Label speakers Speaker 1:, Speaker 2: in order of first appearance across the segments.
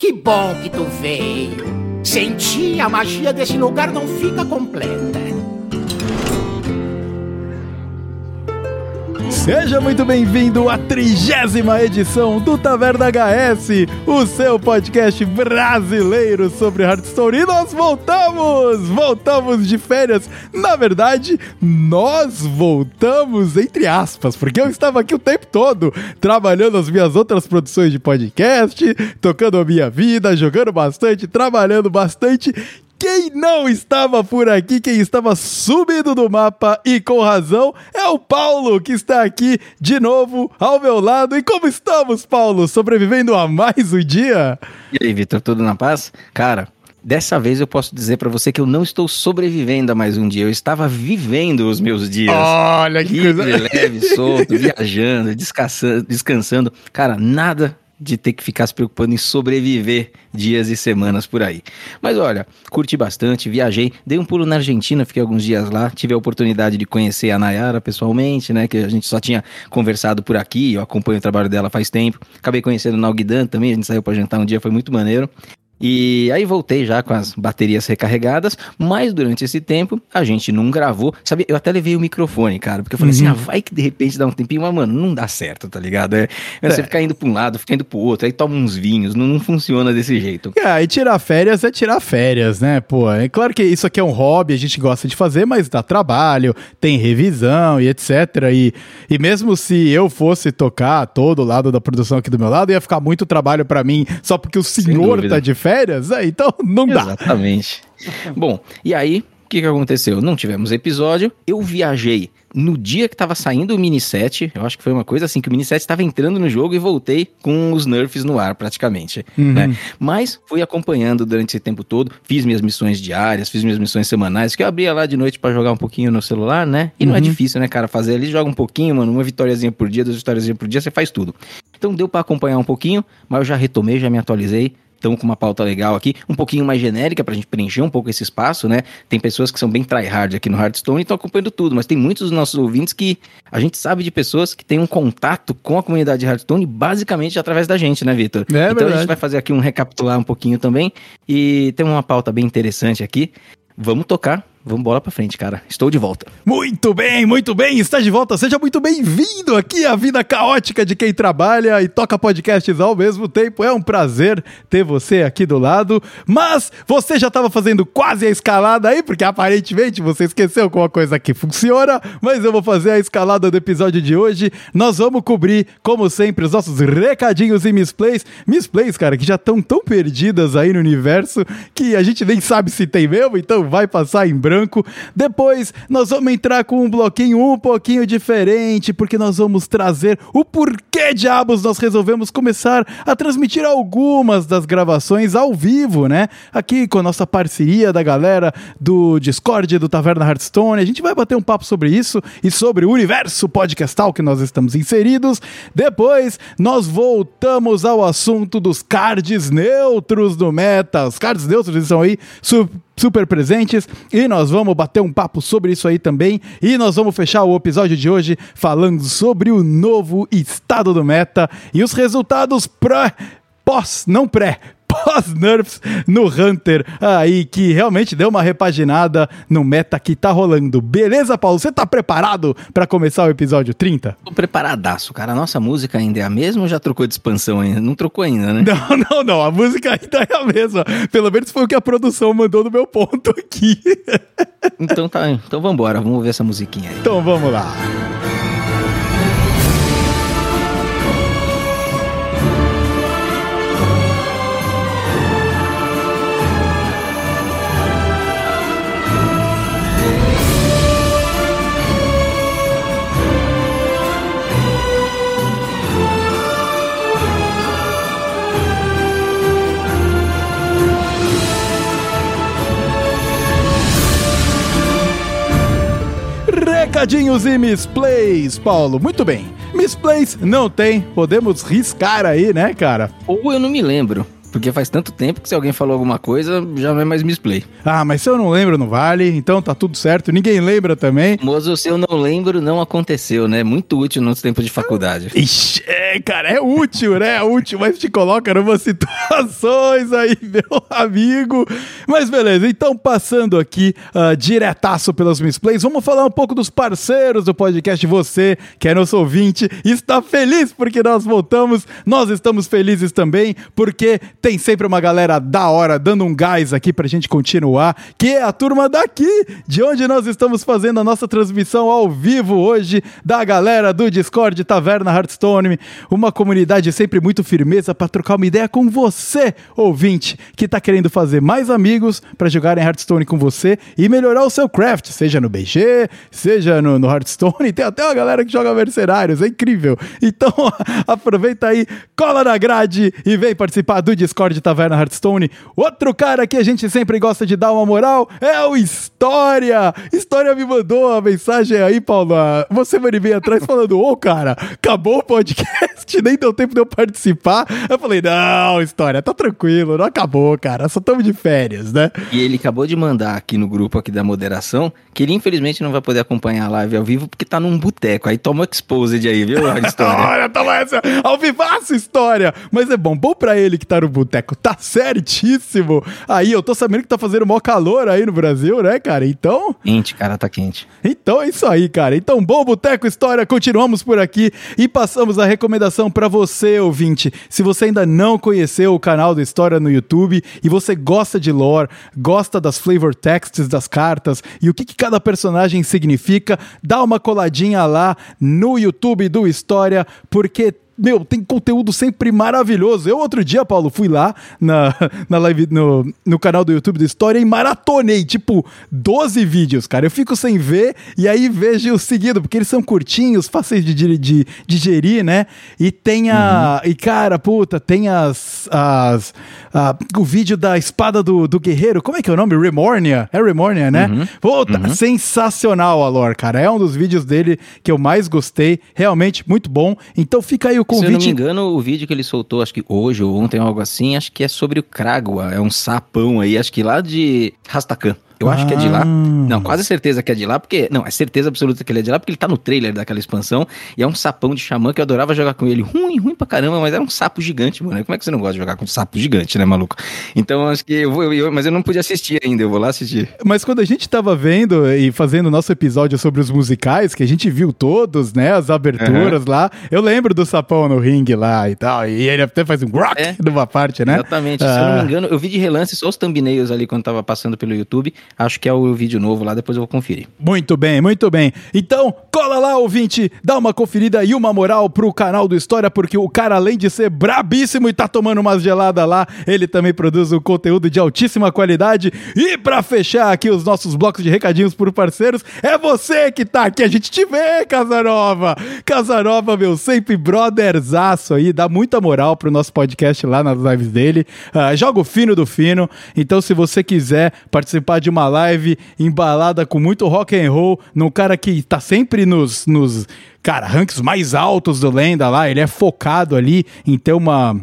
Speaker 1: Que bom que tu veio. Sem ti, a magia desse lugar não fica completa.
Speaker 2: Seja muito bem-vindo à trigésima edição do Taverna HS, o seu podcast brasileiro sobre Hearthstone. E nós voltamos! Voltamos de férias. Na verdade, nós voltamos entre aspas, porque eu estava aqui o tempo todo trabalhando as minhas outras produções de podcast, tocando a minha vida, jogando bastante, trabalhando bastante quem não estava por aqui, quem estava subido do mapa e com razão, é o Paulo, que está aqui de novo ao meu lado. E como estamos, Paulo? Sobrevivendo a mais um dia?
Speaker 3: E aí, Vitor, tudo na paz? Cara, Dessa vez eu posso dizer para você que eu não estou sobrevivendo a mais um dia, eu estava vivendo os meus dias.
Speaker 2: Olha que
Speaker 3: Livre,
Speaker 2: coisa.
Speaker 3: leve, solto, viajando, descansando, descansando. Cara, nada de ter que ficar se preocupando em sobreviver dias e semanas por aí. Mas olha, curti bastante, viajei, dei um pulo na Argentina, fiquei alguns dias lá, tive a oportunidade de conhecer a Nayara pessoalmente, né, que a gente só tinha conversado por aqui, eu acompanho o trabalho dela faz tempo. Acabei conhecendo o Nalguidan também, a gente saiu para jantar um dia, foi muito maneiro. E aí voltei já com as baterias recarregadas, mas durante esse tempo a gente não gravou. Sabe, eu até levei o microfone, cara, porque eu falei
Speaker 2: Uhum.
Speaker 3: assim, ah, vai que de repente dá um tempinho, mas mano, não dá certo, tá ligado? É, é você
Speaker 2: É.
Speaker 3: ficar indo pra um lado, ficar indo pro outro, aí toma uns vinhos, não, não funciona desse jeito.
Speaker 2: Ah, e tirar férias é tirar férias, né? Pô, é claro que isso aqui é um hobby, a gente gosta de fazer, mas dá trabalho, tem revisão e etc. E, e mesmo se eu fosse tocar todo o lado da produção aqui do meu lado, ia ficar muito trabalho pra mim só porque o senhor tá de férias, é, então não dá.
Speaker 3: Exatamente. Bom, e aí, o que, que aconteceu? Não tivemos episódio, eu viajei no dia que tava saindo o mini set, eu acho que foi uma coisa assim, que o mini set estava entrando no jogo e voltei com os nerfs no ar praticamente,
Speaker 2: Uhum.
Speaker 3: né? Mas fui acompanhando durante esse tempo todo, fiz minhas missões diárias, fiz minhas missões semanais, que eu abria lá de noite pra jogar um pouquinho no celular, né? E não é
Speaker 2: Uhum.
Speaker 3: difícil, né, cara, fazer ali, joga um pouquinho, mano, uma vitóriazinha por dia, duas vitóriazinhas por dia, você faz tudo. Então deu pra acompanhar um pouquinho, mas eu já retomei, já me atualizei. Estamos com uma pauta legal aqui, um pouquinho mais genérica pra gente preencher um pouco esse espaço, né? Tem pessoas que são bem tryhard aqui no Hearthstone e estão acompanhando tudo, mas tem muitos dos nossos ouvintes que a gente sabe de pessoas que têm um contato com a comunidade de Hearthstone basicamente através da gente, né, Vitor?
Speaker 2: É
Speaker 3: então a
Speaker 2: verdade.
Speaker 3: gente vai fazer aqui um recapitular um pouquinho também e tem uma pauta bem interessante aqui. Vamos tocar, vamos bola pra frente, cara. Estou de volta.
Speaker 2: Muito bem, muito bem, está de volta. Seja muito bem-vindo aqui à vida caótica de quem trabalha e toca podcasts ao mesmo tempo. É um prazer ter você aqui do lado. Mas você já estava fazendo quase a escalada aí, porque aparentemente você esqueceu como a coisa aqui funciona. Mas eu vou fazer a escalada do episódio de hoje. Nós vamos cobrir, como sempre, os nossos recadinhos e misplays. Misplays, cara, que já estão tão perdidas aí no universo que a gente nem sabe se tem mesmo, então vai passar em branco. Depois nós vamos entrar com um bloquinho um pouquinho diferente, porque nós vamos trazer o porquê diabos nós resolvemos começar a transmitir algumas das gravações ao vivo, né? Aqui com a nossa parceria da galera do Discord do Taverna Hearthstone. A gente vai bater um papo sobre isso e sobre o universo podcastal que nós estamos inseridos. Depois nós voltamos ao assunto dos cards neutros do meta. Os cards neutros estão aí su- super presentes. E nós vamos bater um papo sobre isso aí também. E nós vamos fechar o episódio de hoje falando sobre o novo estado do meta e os resultados pré, pós, não pré, pós-nerfs no Hunter aí, que realmente deu uma repaginada no meta que tá rolando. Beleza, Paulo? Você tá preparado pra começar o episódio 30?
Speaker 3: Tô preparadaço, cara. A nossa música ainda é a mesma ou já trocou de expansão ainda? Não trocou ainda, né?
Speaker 2: Não, não, não. A música ainda é a mesma. Pelo menos foi o que a produção mandou no meu ponto aqui.
Speaker 3: Então tá, então vambora, vamos ver essa musiquinha aí.
Speaker 2: Então vamos lá. Recadinhos e misplays, Paulo. Muito bem. Misplays não tem. Podemos riscar aí, né, cara?
Speaker 3: Ou eu não me lembro. Porque faz tanto tempo que se alguém falou alguma coisa, já não é mais misplay.
Speaker 2: Ah, mas se eu não lembro, não vale. Então tá tudo certo. Ninguém lembra também.
Speaker 3: Moço, se eu não lembro, não aconteceu, né? Muito útil nos tempos de faculdade.
Speaker 2: Ixi, é, cara. É útil, né? É útil, mas te coloca numa situações aí, meu amigo. Mas beleza, então passando aqui uh, diretaço pelas misplays, vamos falar um pouco dos parceiros do podcast. Você, que é nosso ouvinte, está feliz porque nós voltamos. Nós estamos felizes também porque tem sempre uma galera da hora dando um gás aqui pra gente continuar, que é a turma daqui, de onde nós estamos fazendo a nossa transmissão ao vivo hoje, da galera do Discord Taverna Hearthstone, uma comunidade sempre muito firmeza para trocar uma ideia com você, ouvinte, que está querendo fazer mais amigos para jogar em Hearthstone com você e melhorar o seu craft, seja no BG, seja no, no Hearthstone, tem até uma galera que joga mercenários, é incrível. Então aproveita aí, cola na grade e vem participar do Discord Taverna Hearthstone. Outro cara que a gente sempre gosta de dar uma moral é o História. História me mandou a mensagem aí, Paulo. Você vai vir atrás falando: Ô, oh, cara, acabou o podcast, nem deu tempo de eu participar. Eu falei: Não, História, tá tranquilo, não acabou, cara, só estamos de férias, né?
Speaker 3: E ele acabou de mandar aqui no grupo aqui da moderação que ele infelizmente não vai poder acompanhar a live ao vivo porque tá num boteco. Aí toma exposed aí, viu, História?
Speaker 2: Olha, toma essa ao vivaço, História. Mas é bom, bom pra ele que tá no boteco, tá certíssimo. Aí eu tô sabendo que tá fazendo maior calor aí no Brasil, né, cara? Então.
Speaker 3: Quente, cara, tá quente.
Speaker 2: Então é isso aí, cara. Então, bom Boteco História, continuamos por aqui e passamos a recomendação para você, ouvinte. Se você ainda não conheceu o canal do História no YouTube e você gosta de lore, gosta das flavor texts das cartas e o que, que cada personagem significa, dá uma coladinha lá no YouTube do História, porque meu, tem conteúdo sempre maravilhoso. Eu, outro dia, Paulo, fui lá na, na live, no, no canal do YouTube do História e maratonei, tipo, 12 vídeos, cara. Eu fico sem ver e aí vejo o seguido, porque eles são curtinhos, fáceis de, de, de digerir, né? E tem a. Uhum. E, cara, puta, tem as. as a, o vídeo da espada do, do guerreiro. Como é que é o nome? Remornia? É Remornia, né? Uhum. Puta, uhum. sensacional a lore, cara. É um dos vídeos dele que eu mais gostei. Realmente muito bom. Então fica aí o convite. Se eu
Speaker 3: não me engano, o vídeo que ele soltou, acho que hoje ou ontem, algo assim, acho que é sobre o Kragua. É um sapão aí, acho que lá de Rastakhan. Eu acho ah. que é de lá. Ah. Não, quase certeza que é de lá, porque. Não, é certeza absoluta que ele é de lá, porque ele tá no trailer daquela expansão. E é um sapão de xamã que eu adorava jogar com ele. Ruim, ruim pra caramba, mas era um sapo gigante, mano. Como é que você não gosta de jogar com um sapo gigante, né, maluco? Então acho que eu vou. Eu, mas eu não podia assistir ainda, eu vou lá assistir.
Speaker 2: Mas quando a gente tava vendo e fazendo o nosso episódio sobre os musicais, que a gente viu todos, né? As aberturas uhum. lá, eu lembro do sapão no ringue lá e tal. E ele até faz um rock é. numa parte, né?
Speaker 3: Exatamente. Ah. Se eu não me ah. engano, eu vi de relance só os thumbnails ali quando tava passando pelo YouTube. Acho que é o vídeo novo lá, depois eu vou conferir.
Speaker 2: Muito bem, muito bem. Então, cola lá, ouvinte, dá uma conferida e uma moral pro canal do História, porque o cara, além de ser brabíssimo e tá tomando umas geladas lá, ele também produz um conteúdo de altíssima qualidade. E para fechar aqui os nossos blocos de recadinhos por parceiros, é você que tá aqui, a gente te vê, Casanova! Casanova, meu, sempre brotherzaço aí, dá muita moral pro nosso podcast lá nas lives dele. Uh, joga o fino do fino. Então, se você quiser participar de uma live embalada com muito rock and roll, num cara que tá sempre nos, nos cara, ranks mais altos do Lenda lá, ele é focado ali em ter uma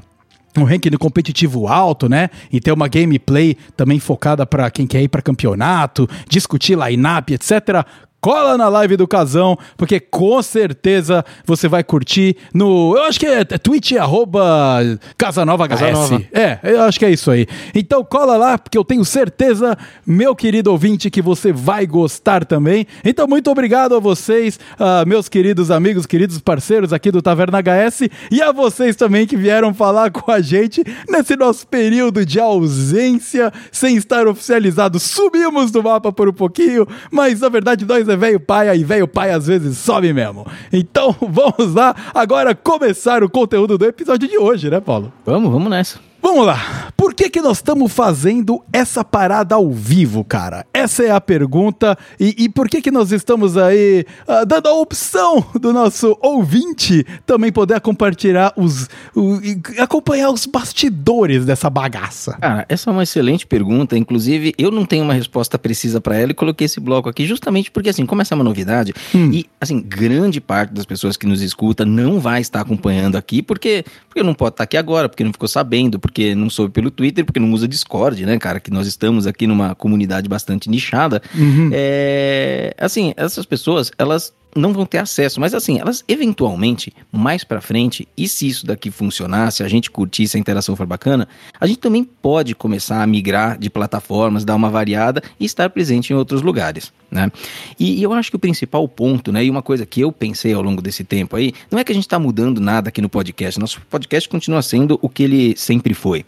Speaker 2: um ranking competitivo alto, né? E ter uma gameplay também focada para quem quer ir para campeonato, discutir line-up, etc cola na live do Casão, porque com certeza você vai curtir no. Eu acho que é, é Twitch arroba Casanova HS. Casanova. É, eu acho que é isso aí. Então cola lá, porque eu tenho certeza, meu querido ouvinte, que você vai gostar também. Então, muito obrigado a vocês, uh, meus queridos amigos, queridos parceiros aqui do Taverna HS, e a vocês também que vieram falar com a gente nesse nosso período de ausência, sem estar oficializado. Subimos do mapa por um pouquinho, mas na verdade nós é é velho pai, e velho pai às vezes sobe mesmo. Então vamos lá agora começar o conteúdo do episódio de hoje, né, Paulo?
Speaker 3: Vamos, vamos nessa.
Speaker 2: Vamos lá. Por que que nós estamos fazendo essa parada ao vivo, cara? Essa é a pergunta. E, e por que que nós estamos aí uh, dando a opção do nosso ouvinte também poder compartilhar os... O, acompanhar os bastidores dessa bagaça?
Speaker 3: Cara, essa é uma excelente pergunta. Inclusive, eu não tenho uma resposta precisa para ela e coloquei esse bloco aqui justamente porque, assim, como essa é uma novidade hum. e, assim, grande parte das pessoas que nos escuta não vai estar acompanhando aqui porque, porque não pode estar aqui agora, porque não ficou sabendo, porque porque não soube pelo Twitter, porque não usa Discord, né, cara? Que nós estamos aqui numa comunidade bastante nichada. Uhum. É, assim, essas pessoas, elas não vão ter acesso. Mas assim, elas eventualmente, mais para frente, e se isso daqui funcionar, se a gente curtir, se a interação for bacana, a gente também pode começar a migrar de plataformas, dar uma variada e estar presente em outros lugares. Né? E, e eu acho que o principal ponto, né, e uma coisa que eu pensei ao longo desse tempo aí, não é que a gente está mudando nada aqui no podcast. Nosso podcast continua sendo o que ele sempre foi.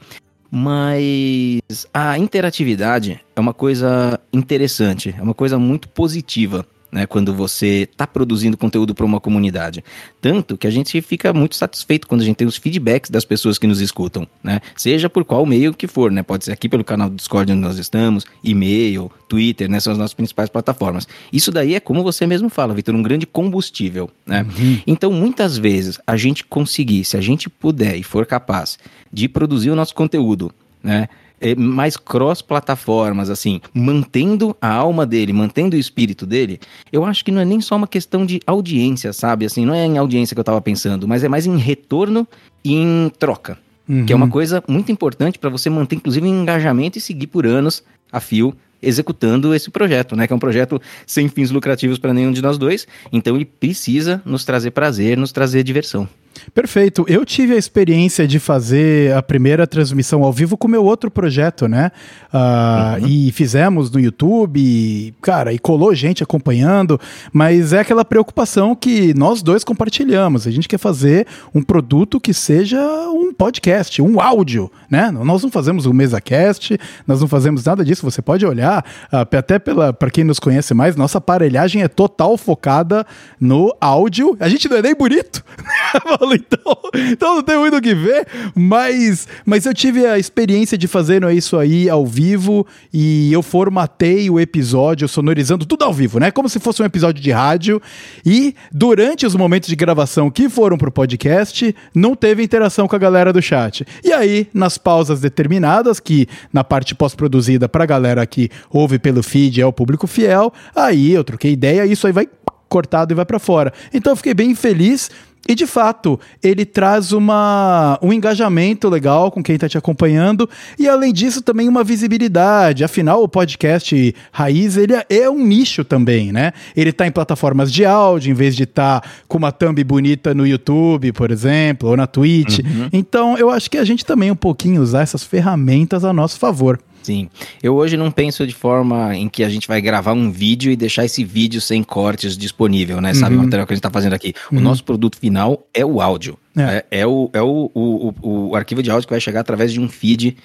Speaker 3: Mas a interatividade é uma coisa interessante, é uma coisa muito positiva né, quando você está produzindo conteúdo para uma comunidade. Tanto que a gente fica muito satisfeito quando a gente tem os feedbacks das pessoas que nos escutam, né? Seja por qual meio que for, né? Pode ser aqui pelo canal do Discord onde nós estamos, e-mail, Twitter, né? São as nossas principais plataformas. Isso daí é como você mesmo fala, Vitor, um grande combustível, né? Uhum. Então, muitas vezes, a gente conseguir, se a gente puder e for capaz de produzir o nosso conteúdo, né? É, mais cross-plataformas, assim, mantendo a alma dele, mantendo o espírito dele, eu acho que não é nem só uma questão de audiência, sabe? Assim, não é em audiência que eu tava pensando, mas é mais em retorno e em troca. Uhum. Que é uma uhum. coisa muito importante para você manter, inclusive, engajamento e seguir por anos a fio executando esse projeto, né? Que é um projeto sem fins lucrativos para nenhum de nós dois. Então ele precisa nos trazer prazer, nos trazer diversão.
Speaker 2: Perfeito. Eu tive a experiência de fazer a primeira transmissão ao vivo com o meu outro projeto, né? Uh, uhum. E fizemos no YouTube, e, cara, e colou gente acompanhando, mas é aquela preocupação que nós dois compartilhamos. A gente quer fazer um produto que seja um podcast, um áudio, né? Nós não fazemos um MesaCast, nós não fazemos nada disso. Você pode olhar, uh, até para quem nos conhece mais, nossa aparelhagem é total focada no áudio. A gente não é nem bonito. então, então não tem muito o que ver, mas, mas eu tive a experiência de fazer isso aí ao vivo e eu formatei o episódio sonorizando tudo ao vivo, né? Como se fosse um episódio de rádio. E durante os momentos de gravação que foram pro podcast, não teve interação com a galera do chat. E aí, nas pausas determinadas, que na parte pós-produzida pra galera que ouve pelo feed é o público fiel, aí eu troquei ideia e isso aí vai cortado e vai para fora. Então eu fiquei bem feliz e de fato, ele traz uma, um engajamento legal com quem está te acompanhando e além disso também uma visibilidade. Afinal, o podcast Raiz ele é, é um nicho também, né? Ele está em plataformas de áudio em vez de estar tá com uma thumb bonita no YouTube, por exemplo, ou na Twitch. Uhum. Então, eu acho que a gente também um pouquinho usar essas ferramentas a nosso favor.
Speaker 3: Sim. Eu hoje não penso de forma em que a gente vai gravar um vídeo e deixar esse vídeo sem cortes disponível, né? Sabe uhum. o material que a gente está fazendo aqui? Uhum. O nosso produto final é o áudio. É, é, é o, é o, o, o, o arquivo de áudio que vai chegar através de um feed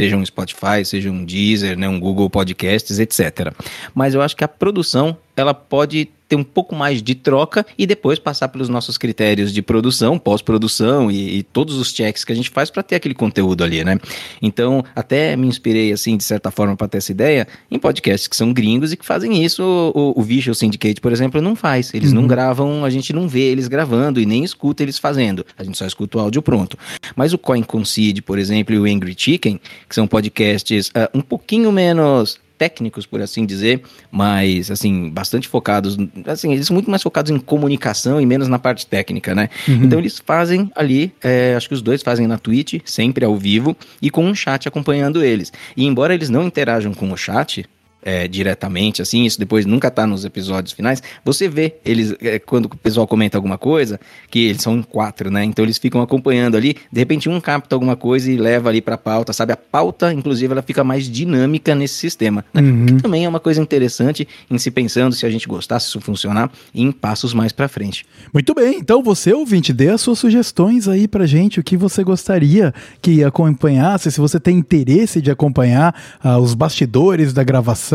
Speaker 3: seja um Spotify, seja um Deezer, né, um Google Podcasts, etc. Mas eu acho que a produção ela pode ter um pouco mais de troca e depois passar pelos nossos critérios de produção, pós-produção e, e, todos os checks que a gente faz para ter aquele conteúdo ali, né? Então, até me inspirei, assim, de certa forma, para ter essa ideia em podcasts que são gringos e que fazem isso. O, o Visual Syndicate, por exemplo, não faz. Eles uhum. não gravam, a gente não vê eles gravando e nem escuta eles fazendo. A gente só escuta o áudio pronto. Mas o Coin Concede, por exemplo, e o Angry Chicken, que são podcasts uh, um pouquinho menos técnicos, por assim dizer, mas, assim, bastante focados, assim, eles são muito mais focados em comunicação e menos na parte técnica, né? Uhum. Então eles fazem ali, é, acho que os dois fazem na Twitch, sempre ao vivo, e com um chat acompanhando eles. E embora eles não interajam com o chat, é, diretamente, assim, isso depois nunca tá nos episódios finais, você vê eles, é, quando o pessoal comenta alguma coisa, que eles são em quatro, né? Então eles ficam acompanhando ali, de repente um capta alguma coisa e leva ali pra pauta, sabe? A pauta, inclusive, ela fica mais dinâmica nesse sistema, né? Uhum. Que também é uma coisa interessante em se pensando se a gente gostar, se isso funcionar, em passos mais pra frente.
Speaker 2: Muito bem, então você, ouvinte, dê as suas sugestões aí pra gente, o que você gostaria que acompanhasse, se você tem interesse de acompanhar uh, os bastidores da gravação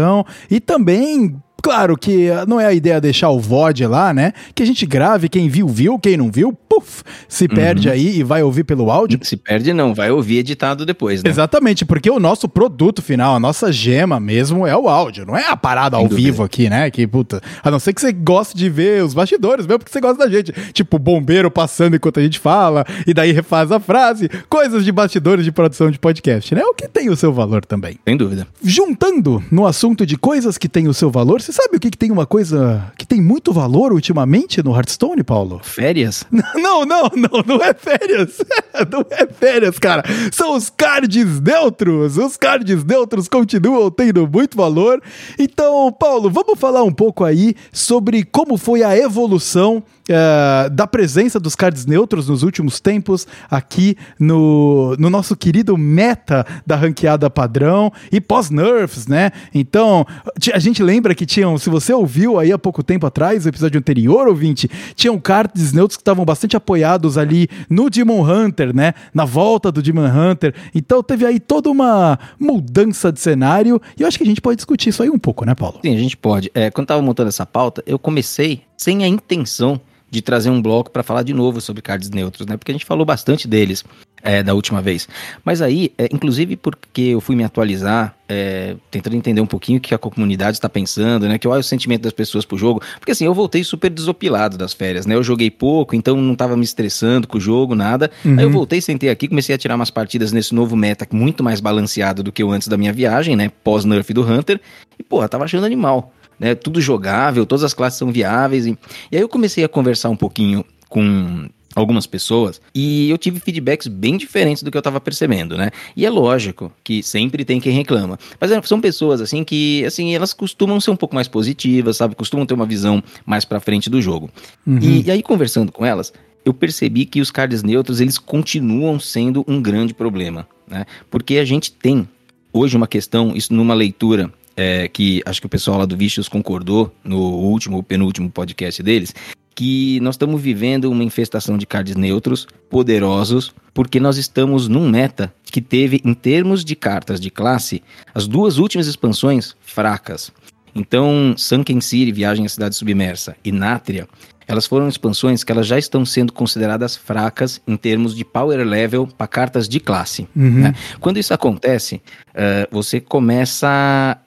Speaker 2: e também Claro que não é a ideia deixar o VOD lá, né? Que a gente grave, quem viu, viu, quem não viu, puf, se uhum. perde aí e vai ouvir pelo áudio.
Speaker 3: Se perde não, vai ouvir editado depois, né?
Speaker 2: Exatamente, porque o nosso produto final, a nossa gema mesmo é o áudio, não é a parada Sem ao dúvida. vivo aqui, né? Que puta, a não ser que você goste de ver os bastidores, mesmo porque você gosta da gente. Tipo, bombeiro passando enquanto a gente fala e daí refaz a frase, coisas de bastidores de produção de podcast, né? O que tem o seu valor também.
Speaker 3: Sem dúvida.
Speaker 2: Juntando no assunto de coisas que têm o seu valor, você sabe o que, que tem uma coisa que tem muito valor ultimamente no Hearthstone, Paulo?
Speaker 3: Férias?
Speaker 2: não, não, não, não, não é férias. Não é férias, cara. São os cards neutros. Os cards neutros continuam tendo muito valor. Então, Paulo, vamos falar um pouco aí sobre como foi a evolução uh, da presença dos cards neutros nos últimos tempos aqui no, no nosso querido meta da ranqueada padrão e pós-nerfs, né? Então, a gente lembra que tinham, se você ouviu aí há pouco tempo atrás, o episódio anterior, ouvinte, tinham cards neutros que estavam bastante apoiados ali no Demon Hunter, né? Na volta do Demon Hunter. Então teve aí toda uma mudança de cenário e eu acho que a gente pode discutir isso aí um pouco, né, Paulo?
Speaker 3: Sim, a gente pode. É, quando tava montando essa pauta, eu comecei sem a intenção de trazer um bloco para falar de novo sobre cards neutros, né? Porque a gente falou bastante deles é, da última vez. Mas aí, é, inclusive porque eu fui me atualizar, é, tentando entender um pouquinho o que a comunidade está pensando, né? Que olha o sentimento das pessoas pro jogo. Porque assim, eu voltei super desopilado das férias, né? Eu joguei pouco, então não estava me estressando com o jogo, nada. Uhum. Aí eu voltei, sentei aqui, comecei a tirar umas partidas nesse novo meta muito mais balanceado do que o antes da minha viagem, né? Pós-nerf do Hunter. E, porra, tava achando animal né? Tudo jogável, todas as classes são viáveis. E, e aí eu comecei a conversar um pouquinho com algumas pessoas e eu tive feedbacks bem diferentes do que eu estava percebendo, né? E é lógico que sempre tem quem reclama, mas é, são pessoas assim que, assim, elas costumam ser um pouco mais positivas, sabe? Costumam ter uma visão mais para frente do jogo. Uhum. E, e aí conversando com elas, eu percebi que os cards neutros eles continuam sendo um grande problema, né? Porque a gente tem hoje uma questão, isso numa leitura é, que acho que o pessoal lá do Vicious concordou no último, penúltimo podcast deles, que nós estamos vivendo uma infestação de cards neutros poderosos, porque nós estamos num meta que teve, em termos de cartas de classe, as duas últimas expansões fracas. Então, Sunken City, Viagem à Cidade Submersa, e Nátria, elas foram expansões que elas já estão sendo consideradas fracas em termos de power level para cartas de classe. Uhum. Né? Quando isso acontece, uh, você começa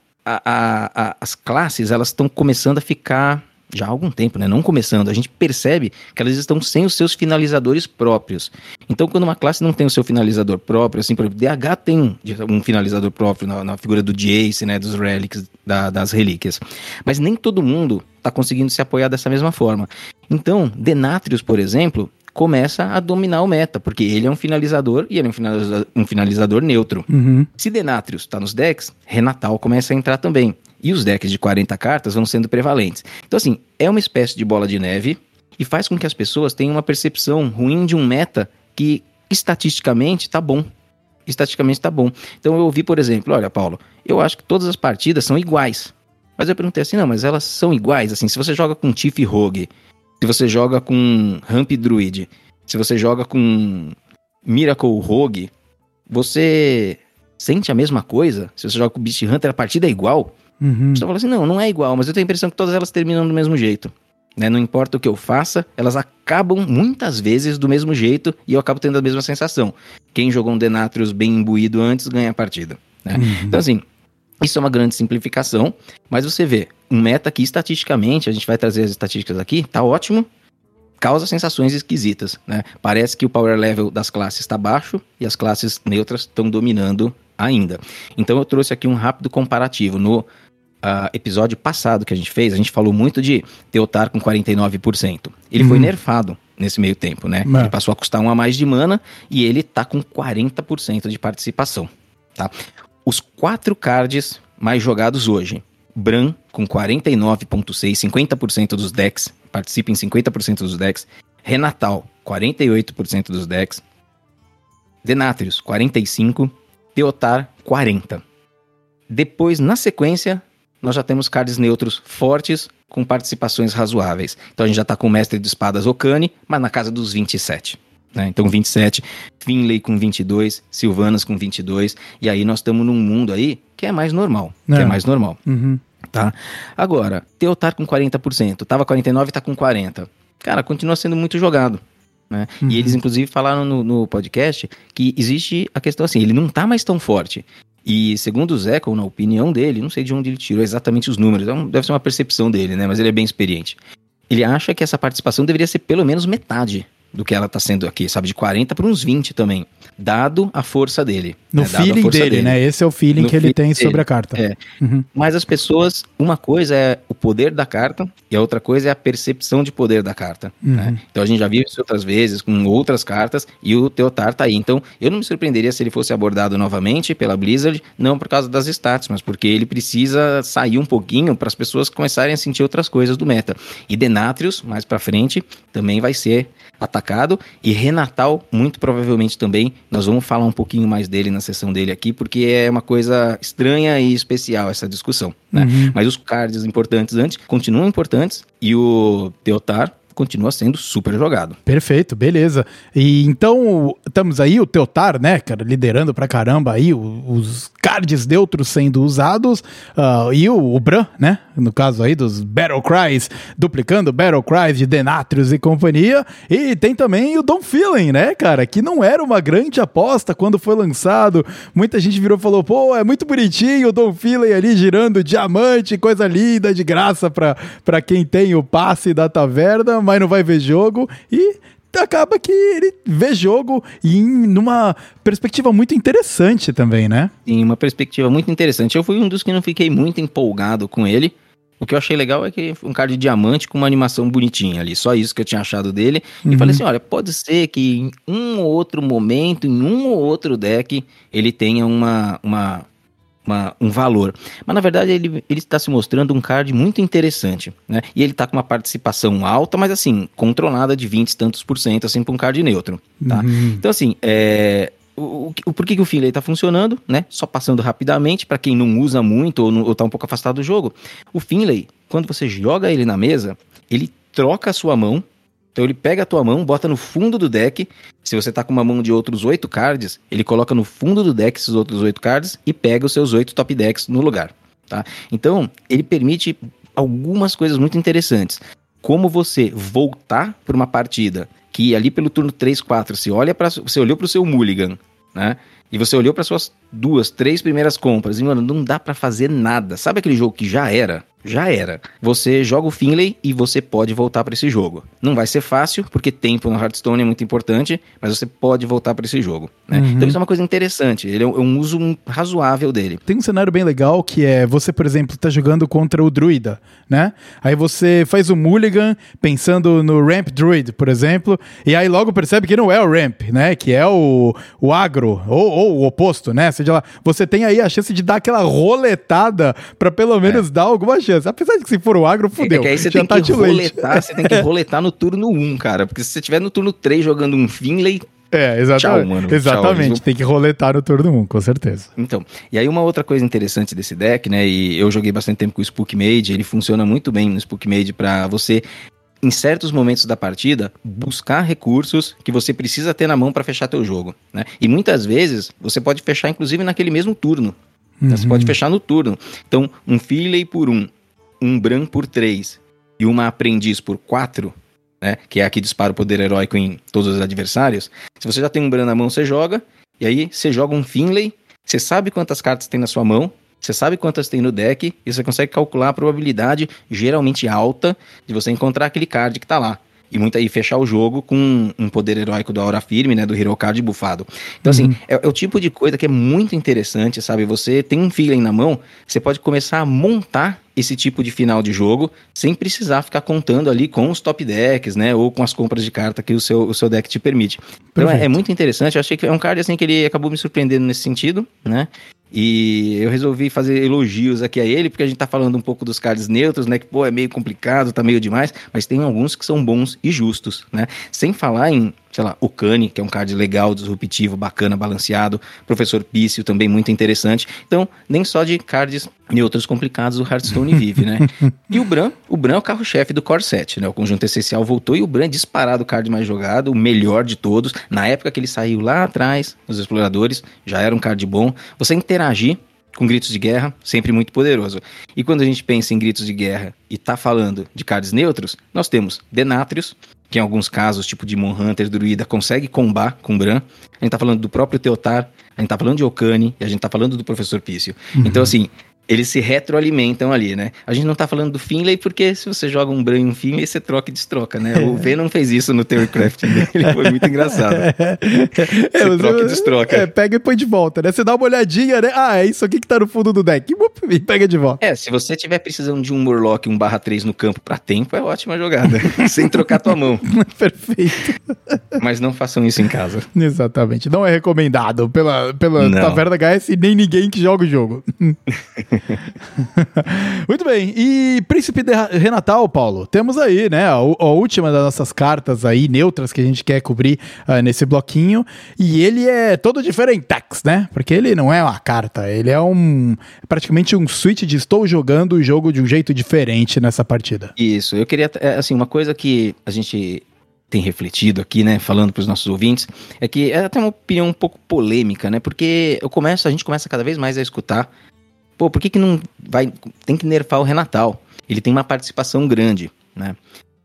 Speaker 3: a, a, as classes elas estão começando a ficar já há algum tempo, né? Não começando, a gente percebe que elas estão sem os seus finalizadores próprios. Então, quando uma classe não tem o seu finalizador próprio, assim, por exemplo, DH tem um finalizador próprio na, na figura do Jace, né? Dos relics, da, das relíquias. Mas nem todo mundo está conseguindo se apoiar dessa mesma forma. Então, Denatrius, por exemplo, começa a dominar o meta, porque ele é um finalizador e ele é um finalizador, um finalizador neutro. Uhum. Se Denatrius está nos decks, Renatal começa a entrar também. E os decks de 40 cartas vão sendo prevalentes. Então, assim, é uma espécie de bola de neve e faz com que as pessoas tenham uma percepção ruim de um meta que estatisticamente está bom. Estatisticamente está bom. Então eu ouvi, por exemplo, olha, Paulo, eu acho que todas as partidas são iguais. Mas eu perguntei assim, não, mas elas são iguais, assim, se você joga com Tiff Rogue se você joga com Ramp Druid, se você joga com Miracle Rogue, você sente a mesma coisa? Se você joga com Beast Hunter, a partida é igual? Uhum. Você fala assim, não, não é igual, mas eu tenho a impressão que todas elas terminam do mesmo jeito. Né? Não importa o que eu faça, elas acabam muitas vezes do mesmo jeito e eu acabo tendo a mesma sensação. Quem jogou um Denatrius bem imbuído antes ganha a partida. Né? Uhum. Então, assim, isso é uma grande simplificação, mas você vê, um meta que estatisticamente, a gente vai trazer as estatísticas aqui, tá ótimo, causa sensações esquisitas, né? Parece que o power level das classes está baixo e as classes neutras estão dominando ainda. Então eu trouxe aqui um rápido comparativo. No uh, episódio passado que a gente fez, a gente falou muito de Teotar com 49%. Ele foi uhum. nerfado nesse meio tempo, né? Ele passou a custar um a mais de mana e ele tá com 40% de participação, tá? Os quatro cards mais jogados hoje. Bran com 49.6, 50% dos decks, participa em 50% dos decks. Renatal, 48% dos decks. Denatrius, 45. Teotar, 40. Depois, na sequência, nós já temos cards neutros fortes com participações razoáveis. Então a gente já está com o Mestre de Espadas Okane, mas na casa dos 27. Né? Então 27, Finlay com 22, Silvanas com 22, e aí nós estamos num mundo aí que é mais normal, é. que é mais normal. Uhum. Tá? Agora, Teotar com 40%, tava 49, tá com 40. Cara, continua sendo muito jogado. Né? Uhum. E eles, inclusive, falaram no, no, podcast que existe a questão assim, ele não tá mais tão forte. E segundo o Zeco, na opinião dele, não sei de onde ele tirou exatamente os números, é deve ser uma percepção dele, né? Mas ele é bem experiente. Ele acha que essa participação deveria ser pelo menos metade do que ela tá sendo aqui, sabe? De 40 para uns 20 também, dado a força dele.
Speaker 2: No
Speaker 3: né?
Speaker 2: Feeling
Speaker 3: força
Speaker 2: dele, né? Esse é o feeling
Speaker 3: No
Speaker 2: que ele tem
Speaker 3: dele.
Speaker 2: sobre a carta.
Speaker 3: É.
Speaker 2: Uhum.
Speaker 3: Mas as pessoas, uma coisa é o poder da carta e a outra coisa é a percepção de poder da carta.
Speaker 2: Uhum.
Speaker 3: né? Então a gente já viu isso outras vezes com outras cartas e o Teotar tá aí. Então eu não me surpreenderia se ele fosse abordado novamente pela Blizzard, não por causa das stats, mas porque ele precisa sair um pouquinho para as pessoas começarem a sentir outras coisas do meta. E Denatrius, mais pra frente, também vai ser atacado e Renatal, muito provavelmente também. Nós vamos falar um pouquinho mais dele na sessão dele aqui, porque é uma coisa estranha e especial essa discussão. Né?
Speaker 2: Uhum.
Speaker 3: Mas os cards importantes antes continuam importantes e o Teotar continua sendo super jogado.
Speaker 2: Perfeito, beleza. E então, estamos aí, o Teotar, né, cara, liderando pra caramba aí, os cards neutros sendo usados, ah, e o, o Bran, né, no caso aí dos Battle Cries, duplicando Battle Cries de Denatrius e companhia, e tem também o Don Feeling, né, cara, que não era uma grande aposta quando foi lançado, muita gente virou e falou, pô, é muito bonitinho o Don Feeling ali girando diamante, coisa linda, de graça pra, pra quem tem o passe da taverna, mas não vai ver jogo, e acaba que ele vê jogo e em numa perspectiva muito interessante também, né?
Speaker 3: Em uma perspectiva muito interessante. Eu fui um dos que não fiquei muito empolgado com ele. O que eu achei legal é que foi um card de diamante com uma animação bonitinha ali. Só isso que eu tinha achado dele.
Speaker 2: Uhum.
Speaker 3: E falei assim: olha, pode ser que em um ou outro momento, em um ou outro deck, ele tenha uma, uma, uma- um valor. Mas na verdade ele, ele está se mostrando um card muito interessante. Né? E ele está com uma participação alta, mas assim, controlada de 20 e tantos por cento, assim, para um card neutro. Tá?
Speaker 2: Uhum.
Speaker 3: Então, assim, é, o, o, por que, que o Finlay tá funcionando, né? Só passando rapidamente, para quem não usa muito ou, não, ou tá um pouco afastado do jogo. O Finlay, quando você joga ele na mesa, ele troca a sua mão. Então ele pega a tua mão, bota no fundo do deck. Se você tá com uma mão de outros oito cards, ele coloca no fundo do deck esses outros oito cards e pega os seus oito top decks no lugar. Tá? Então, ele permite algumas coisas muito interessantes. Como você voltar para uma partida que ali pelo turno 3, 4, você olha para você olhou para o seu mulligan, né? E você olhou para suas duas, três primeiras compras e mano, não dá para fazer nada. Sabe aquele jogo que já era? Já era. Você joga o Finlay e você pode voltar para esse jogo. Não vai ser fácil, porque tempo no Hearthstone é muito importante, mas você pode voltar para esse jogo. Né?
Speaker 2: Uhum.
Speaker 3: Então isso é uma coisa interessante. Ele é um, é um uso razoável dele.
Speaker 2: Tem um cenário bem legal que é você, por exemplo, tá jogando contra o druida, né? Aí você faz o mulligan pensando no ramp druid, por exemplo, e aí logo percebe que não é o ramp, né? Que é o, o agro, ou, ou o oposto, né? Seja lá, você tem aí a chance de dar aquela roletada pra pelo menos dar alguma chance. Apesar de que se for o agro, fudeu.
Speaker 3: É que aí você tem
Speaker 2: tá
Speaker 3: que roletar, você tem que roletar no turno 1, cara. Porque se você tiver no turno 3 jogando um Finlay,
Speaker 2: É, exatamente.
Speaker 3: Tchau, mano. Tchau,
Speaker 2: exatamente.
Speaker 3: vão-
Speaker 2: Tem que roletar no turno 1, com certeza.
Speaker 3: Então, e aí uma outra coisa interessante desse deck, né? E eu joguei bastante tempo com o Spook Mage, ele funciona muito bem no Spook Mage pra você, em certos momentos da partida, buscar recursos que você precisa ter na mão pra fechar teu jogo, né? E muitas vezes você pode fechar, inclusive, naquele mesmo turno. né? Você
Speaker 2: Uhum.
Speaker 3: pode fechar no turno. Então, um Finlay por um, um Bran por três e uma Aprendiz por quatro, né? Que é a que dispara o poder heróico em todos os adversários. Se você já tem um Bran na mão, você joga. E aí você joga um Finlay. Você sabe quantas cartas tem na sua mão. Você sabe quantas tem no deck. E você consegue calcular a probabilidade geralmente alta de você encontrar aquele card que tá lá. E, muita, e fechar o jogo com um poder heróico do Aura Firme, né? Do Hero Card bufado. Então, assim, é, é o tipo de coisa que é muito interessante, sabe? Você tem um feeling na mão, você pode começar a montar esse tipo de final de jogo sem precisar ficar contando ali com os top decks, né? Ou com as compras de carta que o seu, o seu deck te permite. Então é, é muito interessante. Eu achei que é um card assim que ele acabou me surpreendendo nesse sentido, né? E eu resolvi fazer elogios aqui a ele, porque a gente tá falando um pouco dos cards neutros, né? Que, pô, é meio complicado, tá meio demais, mas tem alguns que são bons e justos, né? Sem falar em, sei lá, o Kani, que é um card legal, disruptivo, bacana, balanceado. Professor Pício, também muito interessante. Então, nem só de cards neutros complicados o Hearthstone vive, né? E o Bran, o Bran é o carro-chefe do Core 7, né? O conjunto essencial voltou e o Bran é disparado o card mais jogado, o melhor de todos. Na época que ele saiu lá atrás, nos exploradores, já era um card bom. Você interagir com gritos de guerra, sempre muito poderoso. E quando a gente pensa em gritos de guerra e tá falando de cards neutros, nós temos Denatrius, que em alguns casos, tipo de Mon Hunter, Druida, consegue combar com Bran. A gente tá falando do próprio Teotar, a gente tá falando de Okani e a gente tá falando do Professor Pício. Então, assim, eles se retroalimentam ali, né? A gente não tá falando do Finlay porque se você joga um Bran e um Finlay, você troca e destroca, né? O Venom fez isso no Theorycraft dele, foi muito engraçado.
Speaker 2: É,
Speaker 3: Você troca e destroca.
Speaker 2: É, pega e põe de volta, né? Você dá uma olhadinha, né? Ah, é isso aqui que tá no fundo do deck. E pega de volta.
Speaker 3: É, se você tiver precisando de um Murloc 1 barra 3 no campo pra tempo, é ótima jogada. sem trocar tua mão.
Speaker 2: Perfeito.
Speaker 3: Mas não façam isso em casa.
Speaker 2: Exatamente. Não é recomendado pela, pela
Speaker 3: Não.
Speaker 2: Taverna HS e nem ninguém que joga o jogo. Muito bem. E Príncipe Renatal, Paulo, temos aí, né, a, a última das nossas cartas aí, neutras, que a gente quer cobrir ah, nesse bloquinho. E ele é todo diferentex, né? Porque ele não é uma carta, ele é um praticamente um switch de estou jogando o jogo de um jeito diferente nessa partida.
Speaker 3: Isso, eu queria, é, assim, uma coisa que a gente tem refletido aqui, né, falando para os nossos ouvintes, é que é até uma opinião um pouco polêmica, né, porque eu começo, a gente começa cada vez mais a escutar, pô, por que que não vai, tem que nerfar o Renatal? Ele tem uma participação grande, né?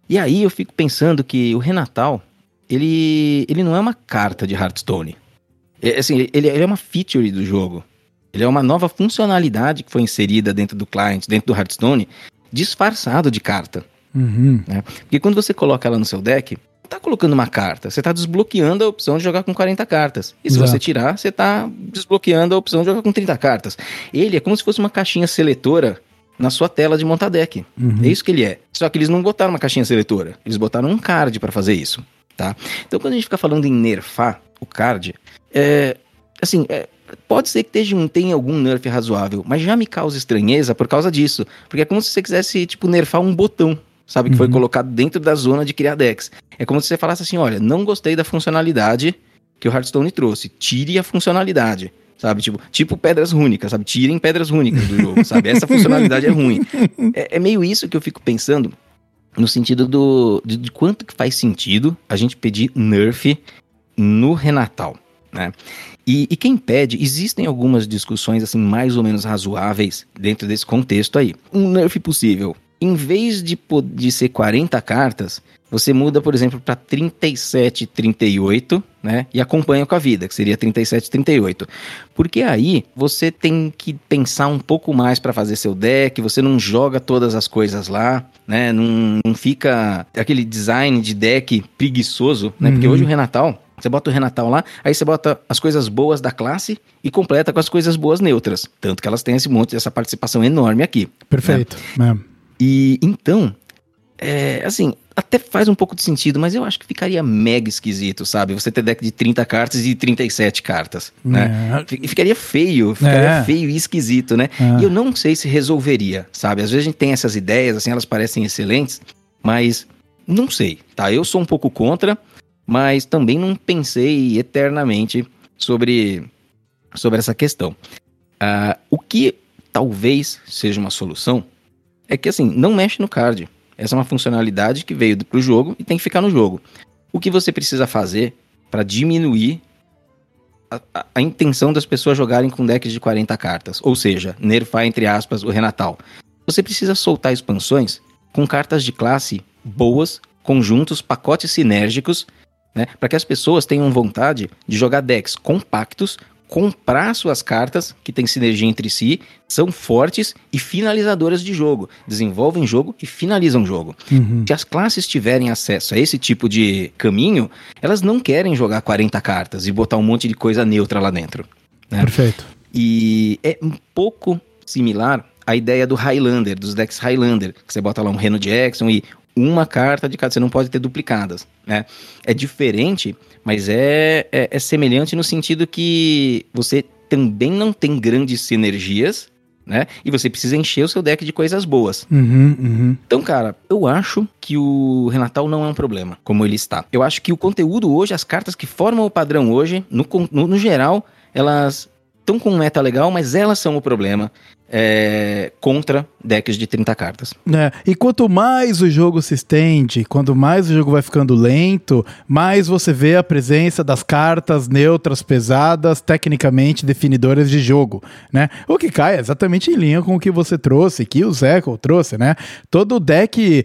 Speaker 3: E aí eu fico pensando que o Renatal, ele, ele não é uma carta de Hearthstone. É, assim, ele, ele é uma feature do jogo. Ele é uma nova funcionalidade que foi inserida dentro do client, dentro do Hearthstone, disfarçado de carta.
Speaker 2: Uhum.
Speaker 3: né? Porque quando você coloca ela no seu deck, tá colocando uma carta, você tá desbloqueando a opção de jogar com 40 cartas. E se
Speaker 2: Exato.
Speaker 3: você tirar, você tá desbloqueando a opção de jogar com 30 cartas. Ele é como se fosse uma caixinha seletora na sua tela de montar deck.
Speaker 2: Uhum.
Speaker 3: É isso que ele é. Só que eles não botaram uma caixinha seletora, eles botaram um card para fazer isso, tá? Então quando a gente fica falando em nerfar o card, é assim, é, pode ser que esteja um, tenha algum nerf razoável, mas já me causa estranheza por causa disso, porque é como se você quisesse tipo nerfar um botão, sabe, que foi
Speaker 2: Uhum.
Speaker 3: colocado dentro da zona de criar decks. É como se você falasse assim, olha, não gostei da funcionalidade que o Hearthstone trouxe, tire a funcionalidade. Sabe, tipo, tipo pedras rúnicas, sabe? Tirem pedras rúnicas do jogo, sabe? Essa funcionalidade é ruim. É, é meio isso que eu fico pensando no sentido do de, de quanto que faz sentido a gente pedir nerf no Renatal, né? E, e quem pede, existem algumas discussões assim mais ou menos razoáveis dentro desse contexto aí. Um nerf possível, em vez de, de ser 40 cartas, você muda, por exemplo, para 37, 38, né? E acompanha com a vida, que seria 37, 38. Porque aí você tem que pensar um pouco mais para fazer seu deck, você não joga todas as coisas lá, né? Não, não fica aquele design de deck preguiçoso, né? Porque
Speaker 2: Uhum.
Speaker 3: hoje o Renatal, você bota o Renatal lá, aí você bota as coisas boas da classe e completa com as coisas boas neutras. Tanto que elas têm esse monte, essa participação enorme aqui.
Speaker 2: Perfeito. É.
Speaker 3: E então, é, assim, até faz um pouco de sentido, mas eu acho que ficaria mega esquisito, sabe? Você ter deck de 30 cartas e 37 cartas, né?
Speaker 2: É.
Speaker 3: Fi- Ficaria feio, ficaria
Speaker 2: É.
Speaker 3: feio e esquisito, né?
Speaker 2: É.
Speaker 3: E eu não sei se resolveria, sabe? Às vezes a gente tem essas ideias, assim, elas parecem excelentes, mas não sei, tá? Eu sou um pouco contra, mas também não pensei eternamente sobre, sobre essa questão. Ah, o que talvez seja uma solução é que, assim, não mexe no card. Essa é uma funcionalidade que veio pro jogo e tem que ficar no jogo. O que você precisa fazer para diminuir a, a- a intenção das pessoas jogarem com decks de 40 cartas, ou seja, nerfar, entre aspas, o Renatal. Você precisa soltar expansões com cartas de classe boas, conjuntos, pacotes sinérgicos, né, para que as pessoas tenham vontade de jogar decks compactos, comprar suas cartas, que têm sinergia entre si, são fortes e finalizadoras de jogo. Desenvolvem jogo e finalizam jogo.
Speaker 2: Uhum.
Speaker 3: Se as classes tiverem acesso a esse tipo de caminho, elas não querem jogar 40 cartas e botar um monte de coisa neutra lá dentro. né?
Speaker 2: Perfeito.
Speaker 3: E é um pouco similar à ideia do Highlander, dos decks Highlander, que você bota lá um Reno Jackson e uma carta de cada, você não pode ter duplicadas, né? É diferente, mas é, é, é semelhante no sentido que você também não tem grandes sinergias, né? E você precisa encher o seu deck de coisas boas.
Speaker 2: Uhum, uhum.
Speaker 3: Então, cara, eu acho que o Renatal não é um problema, como ele está. Eu acho que o conteúdo hoje, as cartas que formam o padrão hoje, no, no, no geral, elas estão com um meta legal, mas elas são o problema é, contra decks de 30 cartas.
Speaker 2: É, e quanto mais o jogo se estende, quanto mais o jogo vai ficando lento, mais você vê a presença das cartas neutras pesadas, tecnicamente definidoras de jogo, né? O que cai exatamente em linha com o que você trouxe, que o Zeco trouxe, né? Todo deck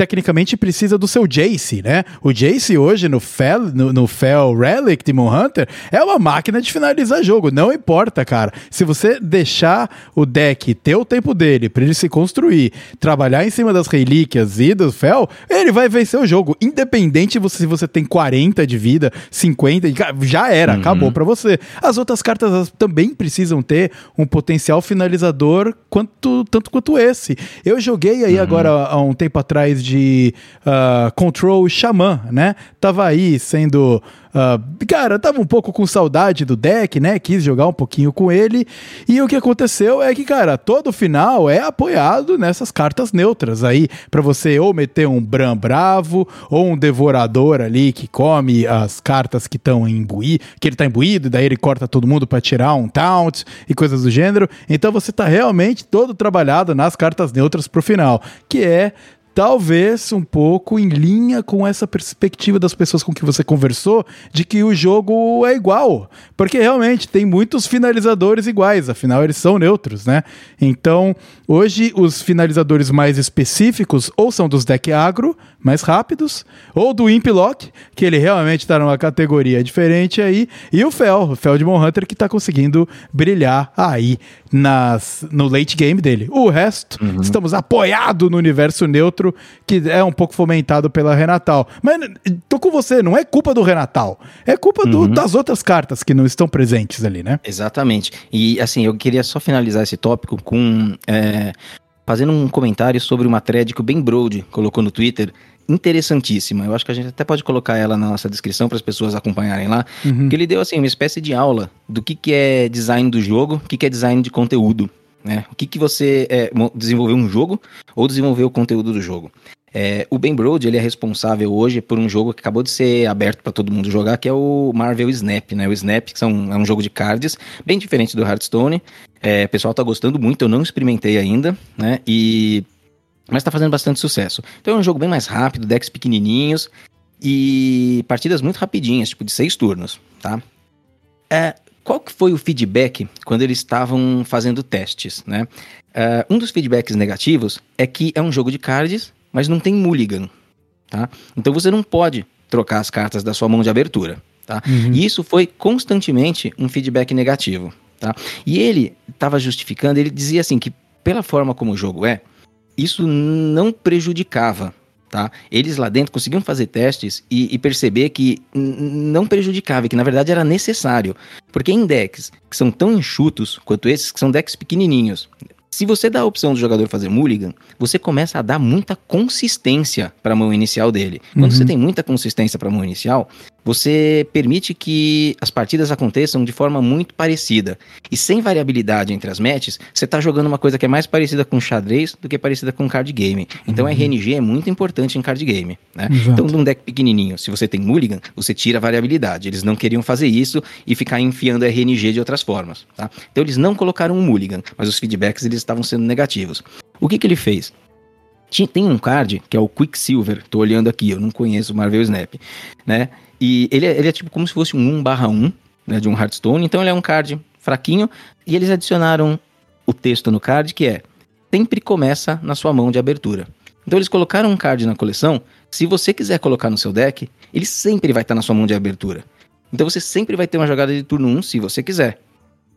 Speaker 2: tecnicamente precisa do seu Jace, né? O Jace hoje no Fel, no, no Fel Relic de Hunter é uma máquina de finalizar jogo. Não importa, cara. Se você deixar o deck ter o tempo dele para ele se construir, trabalhar em cima das relíquias e do Fel, ele vai vencer o jogo. Independente se você tem 40 de vida, 50, já era, uhum. acabou para você. As outras cartas também precisam ter um potencial finalizador quanto, tanto quanto esse. Eu joguei aí uhum. agora há um tempo atrás de uh, Control Xamã, né? Tava aí sendo Uh, cara, tava um pouco com saudade do deck, né? Quis jogar um pouquinho com ele. E o que aconteceu é que, cara, todo final é apoiado nessas cartas neutras aí, para você ou meter um Bran bravo, ou um devorador ali que come as cartas que estão imbuídas, que ele tá imbuído, e daí ele corta todo mundo para tirar um taunt e coisas do gênero. Então você tá realmente todo trabalhado nas cartas neutras pro final, que é talvez um pouco em linha com essa perspectiva das pessoas com que você conversou de que o jogo é igual, porque realmente tem muitos finalizadores iguais, afinal eles são neutros, né? Então, hoje os finalizadores mais específicos ou são dos deck agro, mais rápidos, ou do Implock, que ele realmente está numa categoria diferente aí, e o Fel, o Fel de Hunter que está conseguindo brilhar aí nas, no late game dele. O resto, uhum. estamos apoiados no universo neutro, que é um pouco fomentado pela Renatal. Mas tô com você, não é culpa do Renatal, é culpa uhum. do, das outras cartas que não estão presentes ali, né?
Speaker 3: Exatamente. E assim, eu queria só finalizar esse tópico com. É, fazendo um comentário sobre uma thread que o Ben Brode colocou no Twitter, interessantíssima. Eu acho que a gente até pode colocar ela na nossa descrição para as pessoas acompanharem lá. Uhum. Que ele deu assim uma espécie de aula do que, que é design do jogo, o que, que é design de conteúdo. Né? O que, que você é, desenvolveu um jogo ou desenvolver o conteúdo do jogo. É, o Ben Brode ele é responsável hoje por um jogo que acabou de ser aberto para todo mundo jogar, que é o Marvel Snap, né? O Snap, que são, é um jogo de cards, bem diferente do Hearthstone. É, o pessoal tá gostando muito, eu não experimentei ainda, né? E mas tá fazendo bastante sucesso. Então é um jogo bem mais rápido, decks pequenininhos e partidas muito rapidinhas, tipo de seis turnos, tá? É, qual que foi o feedback quando eles estavam fazendo testes, né? É, um dos feedbacks negativos é que é um jogo de cards, mas não tem mulligan, tá? Então você não pode trocar as cartas da sua mão de abertura, tá? Uhum. E isso foi constantemente um feedback negativo, tá? E ele estava justificando, ele dizia assim que pela forma como o jogo é, isso não prejudicava. Tá? Eles lá dentro conseguiam fazer testes e, e perceber que não prejudicava, que na verdade era necessário. Porque em decks que são tão enxutos quanto esses, que são decks pequenininhos, se você dá a opção do jogador fazer mulligan, você começa a dar muita consistência para a mão inicial dele. Quando uhum. você tem muita consistência para a mão inicial, você permite que as partidas aconteçam de forma muito parecida. E sem variabilidade entre as matches, você está jogando uma coisa que é mais parecida com xadrez do que parecida com card game. Então uhum. RNG é muito importante em card game. Né? Então, num deck pequenininho, se você tem mulligan, você tira a variabilidade. Eles não queriam fazer isso e ficar enfiando RNG de outras formas. Tá? Então eles não colocaram um mulligan, mas os feedbacks eles estavam sendo negativos. O que, que ele fez? Tem um card que é o Quicksilver, tô olhando aqui, eu não conheço o Marvel Snap, né? E ele é, ele é tipo como se fosse um 1 barra 1, né, de um Hearthstone, então ele é um card fraquinho, e eles adicionaram o texto no card que é sempre começa na sua mão de abertura. Então eles colocaram um card na coleção, se você quiser colocar no seu deck, ele sempre vai estar na sua mão de abertura. Então você sempre vai ter uma jogada de turno 1 se você quiser.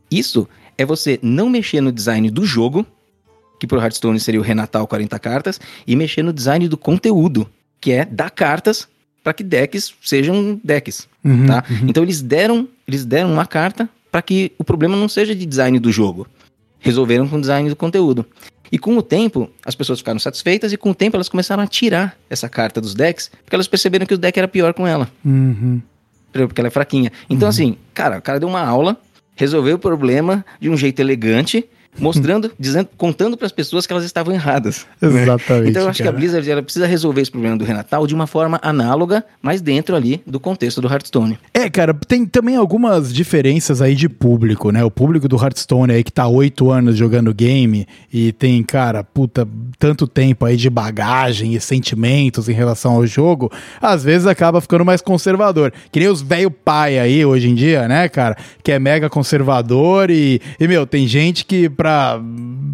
Speaker 3: Isso é você não mexer no design do jogo, que pro Hearthstone seria o Renatal 40 cartas, e mexer no design do conteúdo, que é dar cartas para que decks sejam decks, uhum, tá? Uhum. Então eles deram, eles deram uma carta para que o problema não seja de design do jogo. Resolveram com o design do conteúdo. E com o tempo, as pessoas ficaram satisfeitas e com o tempo elas começaram a tirar essa carta dos decks, porque elas perceberam que o deck era pior com ela. Uhum. Porque ela é fraquinha. Então, uhum. assim, cara, o cara deu uma aula resolveu o problema de um jeito elegante mostrando, dizendo, contando para as pessoas que elas estavam erradas.
Speaker 2: Né? Exatamente.
Speaker 3: Então eu acho cara. que a Blizzard ela precisa resolver esse problema do Renatal de uma forma análoga, mas dentro ali do contexto do Hearthstone.
Speaker 2: É, cara, tem também algumas diferenças aí de público, né? O público do Hearthstone aí que tá oito anos jogando game e tem, cara, puta, tanto tempo aí de bagagem e sentimentos em relação ao jogo, às vezes acaba ficando mais conservador. Que nem os velho pai aí hoje em dia, né, cara? Que é mega conservador e, e meu, tem gente que pra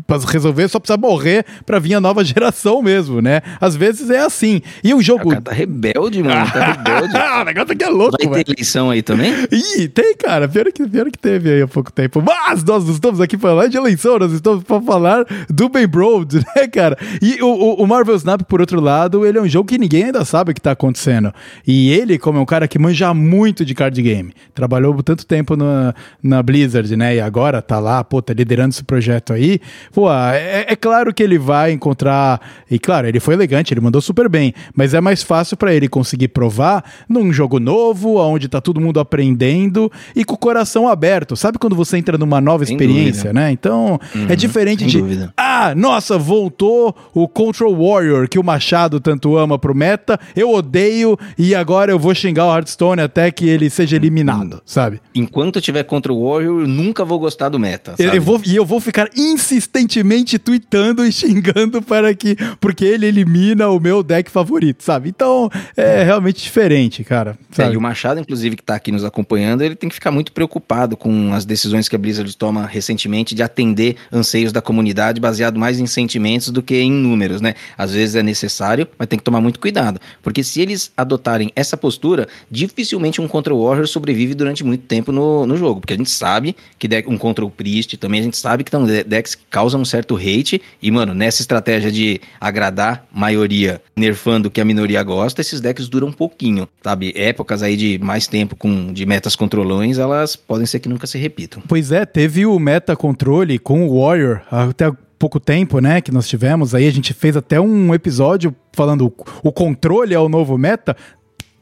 Speaker 2: pra resolver, só precisa morrer pra vir a nova geração mesmo, né? Às vezes é assim. E o jogo. O
Speaker 3: cara tá rebelde, mano. Tá rebelde.
Speaker 2: o negócio aqui é louco,
Speaker 3: Vai ter eleição aí também?
Speaker 2: Ih, tem, cara. Pior que, pior que teve aí há pouco tempo. Mas nós não estamos aqui pra falar de eleição, nós estamos pra falar do Ben Broad, né, cara? E o, o, o Marvel Snap, por outro lado, ele é um jogo que ninguém ainda sabe o que tá acontecendo. E ele, como é um cara que manja muito de card game, trabalhou tanto tempo na, na Blizzard, né? E agora tá lá, pô, tá liderando esse projeto aí. Pô, é, é claro que ele vai encontrar. E claro, ele foi elegante, ele mandou super bem. Mas é mais fácil para ele conseguir provar num jogo novo, onde tá todo mundo aprendendo e com o coração aberto. Sabe quando você entra numa nova Sem experiência, dúvida. né? Então, é uhum, é diferente de. Dúvida. Ah, nossa, voltou o Control Warrior, que o Machado tanto ama pro meta. Eu odeio e agora eu vou xingar o Hearthstone até que ele seja eliminado, sabe?
Speaker 3: Enquanto eu tiver Control Warrior, eu nunca vou gostar do meta.
Speaker 2: Eu, eu vou, e eu vou ficar insistentemente tweetando e xingando para que. Porque ele elimina o meu deck favorito, sabe? Então, é realmente diferente, cara.
Speaker 3: É, e o Machado, inclusive, que tá aqui nos acompanhando, ele tem que ficar muito preocupado com as decisões que a Blizzard toma recentemente de atender anseios da comunidade baseado mais em sentimentos do que em números, né? Às vezes é necessário, mas tem que tomar muito cuidado. Porque se eles adotarem essa postura, dificilmente um Control Warrior sobrevive durante muito tempo no, no jogo. Porque a gente sabe que um Control Priest também, a gente sabe que estão decks que causam um certo hate. E, mano, nessa estratégia de agradar maioria, nerfando o que a minoria gosta, esses decks duram um pouquinho, sabe? Épocas aí de mais tempo com de metas controlões, elas podem ser que nunca se repitam.
Speaker 2: Pois é, teve o meta controle com o Warrior até pouco tempo, né, que nós tivemos aí, a gente fez até um episódio falando o controle é o novo meta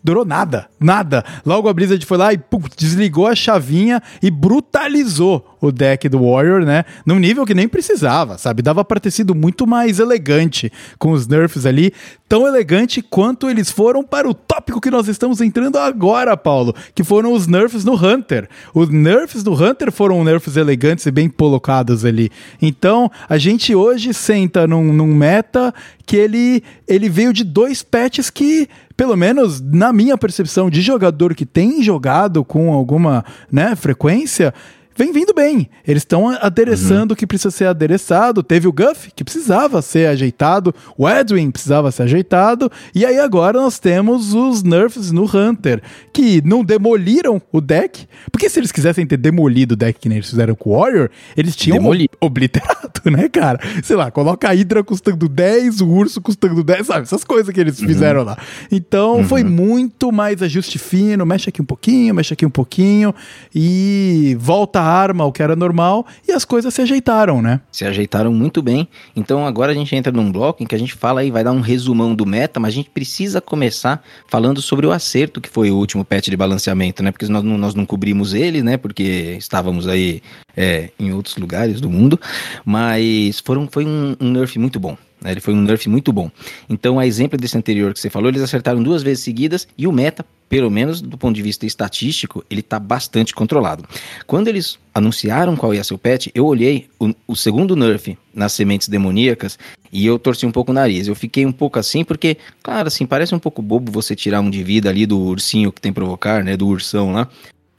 Speaker 2: durou nada, nada. Logo a Blizzard foi lá e pum, desligou a chavinha e brutalizou o deck do Warrior, né? Num nível que nem precisava, sabe? Dava para ter sido muito mais elegante com os nerfs ali, tão elegante quanto eles foram para o tópico que nós estamos entrando agora, Paulo, que foram os nerfs no Hunter. Os nerfs do Hunter foram nerfs elegantes e bem colocados ali. Então, a gente hoje senta num, num meta que ele, ele veio de dois patches que pelo menos na minha percepção de jogador que tem jogado com alguma né, frequência, vem vindo bem. Eles estão adereçando uhum. o que precisa ser adereçado. Teve o Guff, que precisava ser ajeitado. O Edwin precisava ser ajeitado. E aí agora nós temos os nerfs no Hunter, que não demoliram o deck. Porque se eles quisessem ter demolido o deck que nem eles fizeram com o Warrior, eles tinham Demoli. obliterado, né, cara? Sei lá, coloca a Hydra custando 10, o Urso custando 10, sabe? Essas coisas que eles uhum. fizeram lá. Então uhum. foi muito mais ajuste fino. Mexe aqui um pouquinho, mexe aqui um pouquinho. E volta arma, o que era normal, e as coisas se ajeitaram, né?
Speaker 3: Se ajeitaram muito bem. Então agora a gente entra num bloco em que a gente fala aí, vai dar um resumão do meta, mas a gente precisa começar falando sobre o acerto que foi o último patch de balanceamento, né? Porque nós, nós não cobrimos ele, né? Porque estávamos aí é, em outros lugares do mundo, mas foram, foi um, um nerf muito bom. Né? Ele foi um nerf muito bom. Então, a exemplo desse anterior que você falou, eles acertaram duas vezes seguidas e o meta, pelo menos do ponto de vista estatístico, ele está bastante controlado. Quando eles anunciaram qual ia ser o patch, eu olhei o, o, segundo nerf nas sementes demoníacas e eu torci um pouco o nariz. Eu fiquei um pouco assim porque, claro, assim, parece um pouco bobo você tirar um de vida ali do ursinho que tem provocar, né, do ursão lá.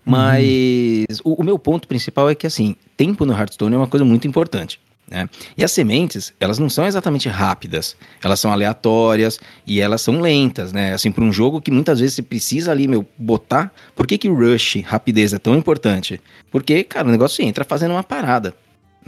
Speaker 3: Mas uhum. o, o meu ponto principal é que, assim, tempo no Hearthstone é uma coisa muito importante. Né? E as sementes, elas não são exatamente rápidas, elas são aleatórias e elas são lentas, né? Assim, para um jogo que muitas vezes você precisa ali, meu, botar. Por que, que rush, rapidez é tão importante? Porque, cara, o negócio entra fazendo uma parada.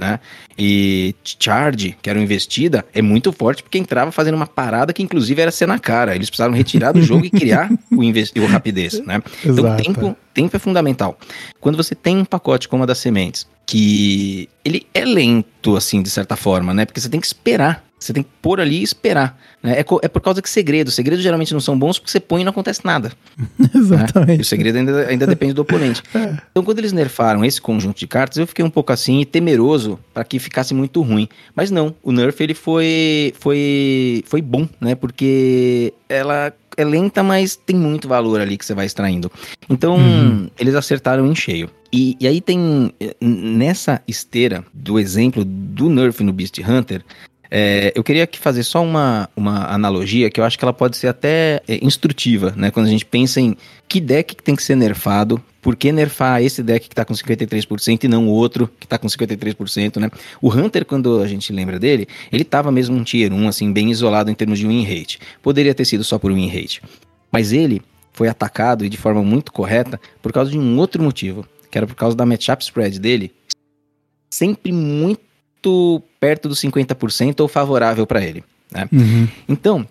Speaker 3: Né? E Charge, que era uma investida, é muito forte porque entrava fazendo uma parada que inclusive era ser na cara. Eles precisaram retirar do jogo e criar o, o rapidez, né? Então tempo, tempo é fundamental. Quando você tem um pacote como a das sementes, que ele é lento, assim, de certa forma, né? Porque você tem que esperar. Você tem que pôr ali e esperar. Né? É, é, por causa que segredos. Segredos geralmente não são bons porque você põe e não acontece nada.
Speaker 2: Exatamente. Né? E
Speaker 3: o segredo ainda, ainda depende do oponente. É. Então, quando eles nerfaram esse conjunto de cartas, eu fiquei um pouco assim, temeroso para que ficasse muito ruim. Mas não, o nerf ele foi, foi, foi bom, né? Porque ela é lenta, mas tem muito valor ali que você vai extraindo. Então, uhum. eles acertaram em cheio. E, e, aí tem, nessa esteira do exemplo do Nerf no Beast Hunter, é, eu queria aqui fazer só uma, uma analogia que eu acho que ela pode ser até é, instrutiva, né? Quando a gente pensa em que deck tem que ser nerfado por que nerfar esse deck que tá com 53% e não o outro que tá com 53%, né? O Hunter, quando a gente lembra dele, ele tava mesmo um tier 1, assim, bem isolado em termos de win rate. Poderia ter sido só por win rate. Mas ele foi atacado e de forma muito correta por causa de um outro motivo, que era por causa da matchup spread dele, sempre muito perto dos 50% ou favorável para ele. Né?
Speaker 2: Uhum.
Speaker 3: Então,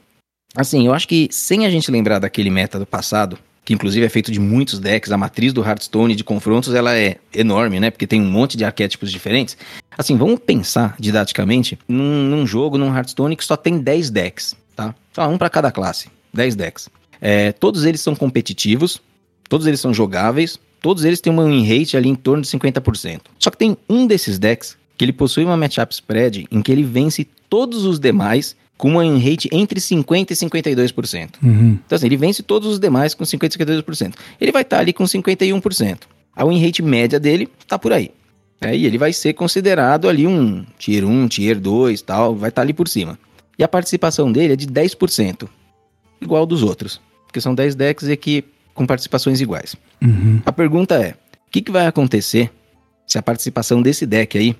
Speaker 3: assim, eu acho que sem a gente lembrar daquele meta do passado, que inclusive é feito de muitos decks, a matriz do Hearthstone de confrontos ela é enorme, né? Porque tem um monte de arquétipos diferentes. Assim, vamos pensar didaticamente num, num jogo, num Hearthstone que só tem 10 decks, tá? Só um para cada classe, 10 decks. É, todos eles são competitivos, todos eles são jogáveis, todos eles têm uma win rate ali em torno de 50%. Só que tem um desses decks que ele possui uma matchup spread em que ele vence todos os demais com uma win rate entre 50% e 52%.
Speaker 2: Uhum.
Speaker 3: Então, assim, ele vence todos os demais com 50% e 52%. Ele vai estar ali com 51%. A win rate média dele está por aí. É, e ele vai ser considerado ali um tier 1, tier 2 tal, vai estar ali por cima. E a participação dele é de 10%, igual dos outros. Porque são 10 decks aqui com participações iguais.
Speaker 2: Uhum.
Speaker 3: A pergunta é: o que, que vai acontecer se a participação desse deck aí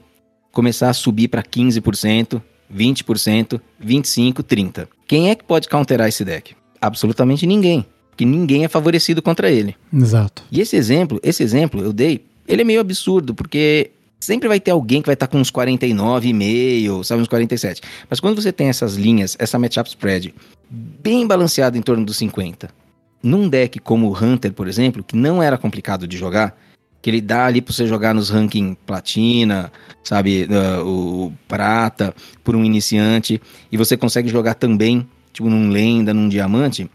Speaker 3: começar a subir para 15%, 20%, 25%, 30%? Quem é que pode counterar esse deck? Absolutamente ninguém. Porque ninguém é favorecido contra ele.
Speaker 2: Exato.
Speaker 3: E esse exemplo, esse exemplo eu dei, ele é meio absurdo, porque sempre vai ter alguém que vai estar com uns 49,5, sabe, uns 47. Mas quando você tem essas linhas, essa matchup spread bem balanceada em torno dos 50, num deck como o Hunter, por exemplo, que não era complicado de jogar, que ele dá ali pra você jogar nos ranking platina, sabe, uh, o prata, por um iniciante, e você consegue jogar também, tipo, num lenda, num diamante,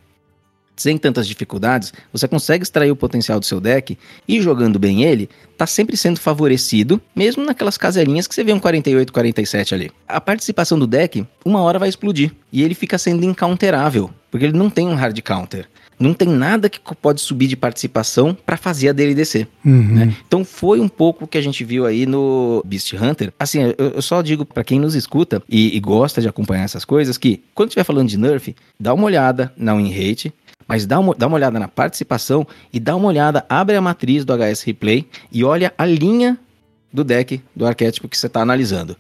Speaker 3: sem tantas dificuldades, você consegue extrair o potencial do seu deck e jogando bem ele, tá sempre sendo favorecido, mesmo naquelas caselinhas que você vê um 48, 47 ali. A participação do deck, uma hora vai explodir e ele fica sendo incounterável, porque ele não tem um hard counter. Não tem nada que pode subir de participação para fazer a dele descer.
Speaker 2: Uhum.
Speaker 3: Né? Então foi um pouco o que a gente viu aí no Beast Hunter. Assim, eu, eu só digo para quem nos escuta e, e, gosta de acompanhar essas coisas que quando estiver falando de nerf, dá uma olhada na win rate, mas dá uma, dá uma olhada na participação e dá uma olhada, abre a matriz do HS Replay e olha a linha do deck do arquétipo que você está analisando.